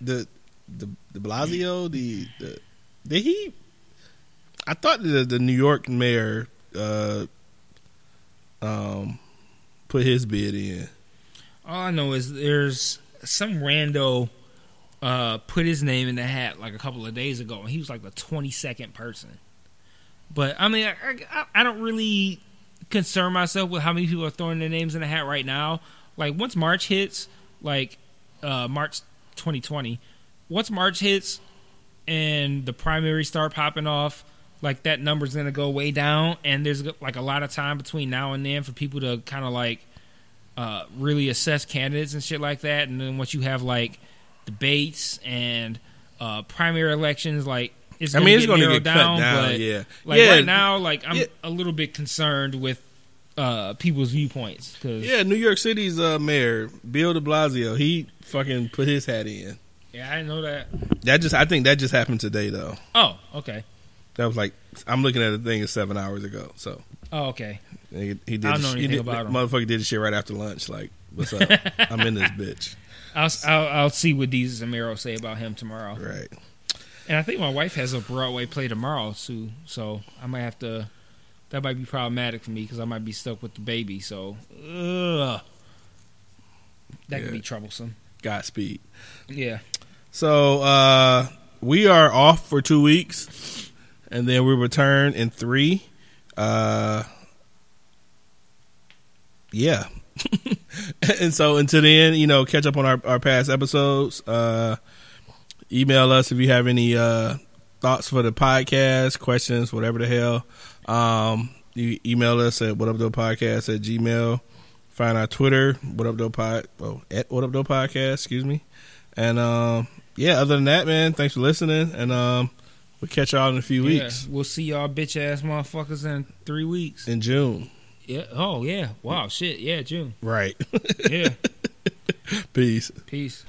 the the the Blasio, the, the did he I thought the the New York mayor uh um put his bid in. all I know is there's some rando uh, put his name in the hat like a couple of days ago, and he was like the 22nd person. But I mean, I, I, I don't really concern myself with how many people are throwing their names in the hat right now. Like once March hits, like uh, March 2020, once March hits and the primaries start popping off, like that number's gonna go way down, and there's like a lot of time between now and then for people to kind of like uh, really assess candidates and shit like that. And then once you have like debates and uh, primary elections, like it's I mean, it's gonna narrowed get cut down, down, but yeah. like Yeah. right now, like I'm Yeah. a little bit concerned with uh, people's viewpoints because Yeah, New York City's uh mayor, Bill de Blasio, he fucking put his hat in. yeah, I didn't know that. That just I think that just happened today though. Oh, okay. That was like I'm looking at the thing is seven hours ago. So Oh, okay. he, he did. I don't know the sh- he did, about him. Motherfucker did the shit right after lunch. Like, what's up? I'm in this bitch. I'll, I'll I'll see what Desus and Mero say about him tomorrow. Right. And I think my wife has a Broadway play tomorrow too, so I might have to. That might be problematic for me because I might be stuck with the baby. So, ugh, that Yeah. could be troublesome. Godspeed. Yeah. So uh we are off for two weeks, and then we return in three. Uh, yeah. and so until then, you know, catch up on our, our past episodes. Uh, email us if you have any uh, thoughts for the podcast, questions, whatever the hell. Um, you email us at what up though podcast at gmail. Find our Twitter, what up though pod, oh, at what up podcast, excuse me. And um, yeah, other than that, man, thanks for listening, and um, we'll catch y'all in a few Yeah. weeks We'll see y'all bitch ass motherfuckers in three weeks. in June. Yeah. Oh yeah. Wow. Shit. Yeah. June. Right. Yeah. Peace. Peace.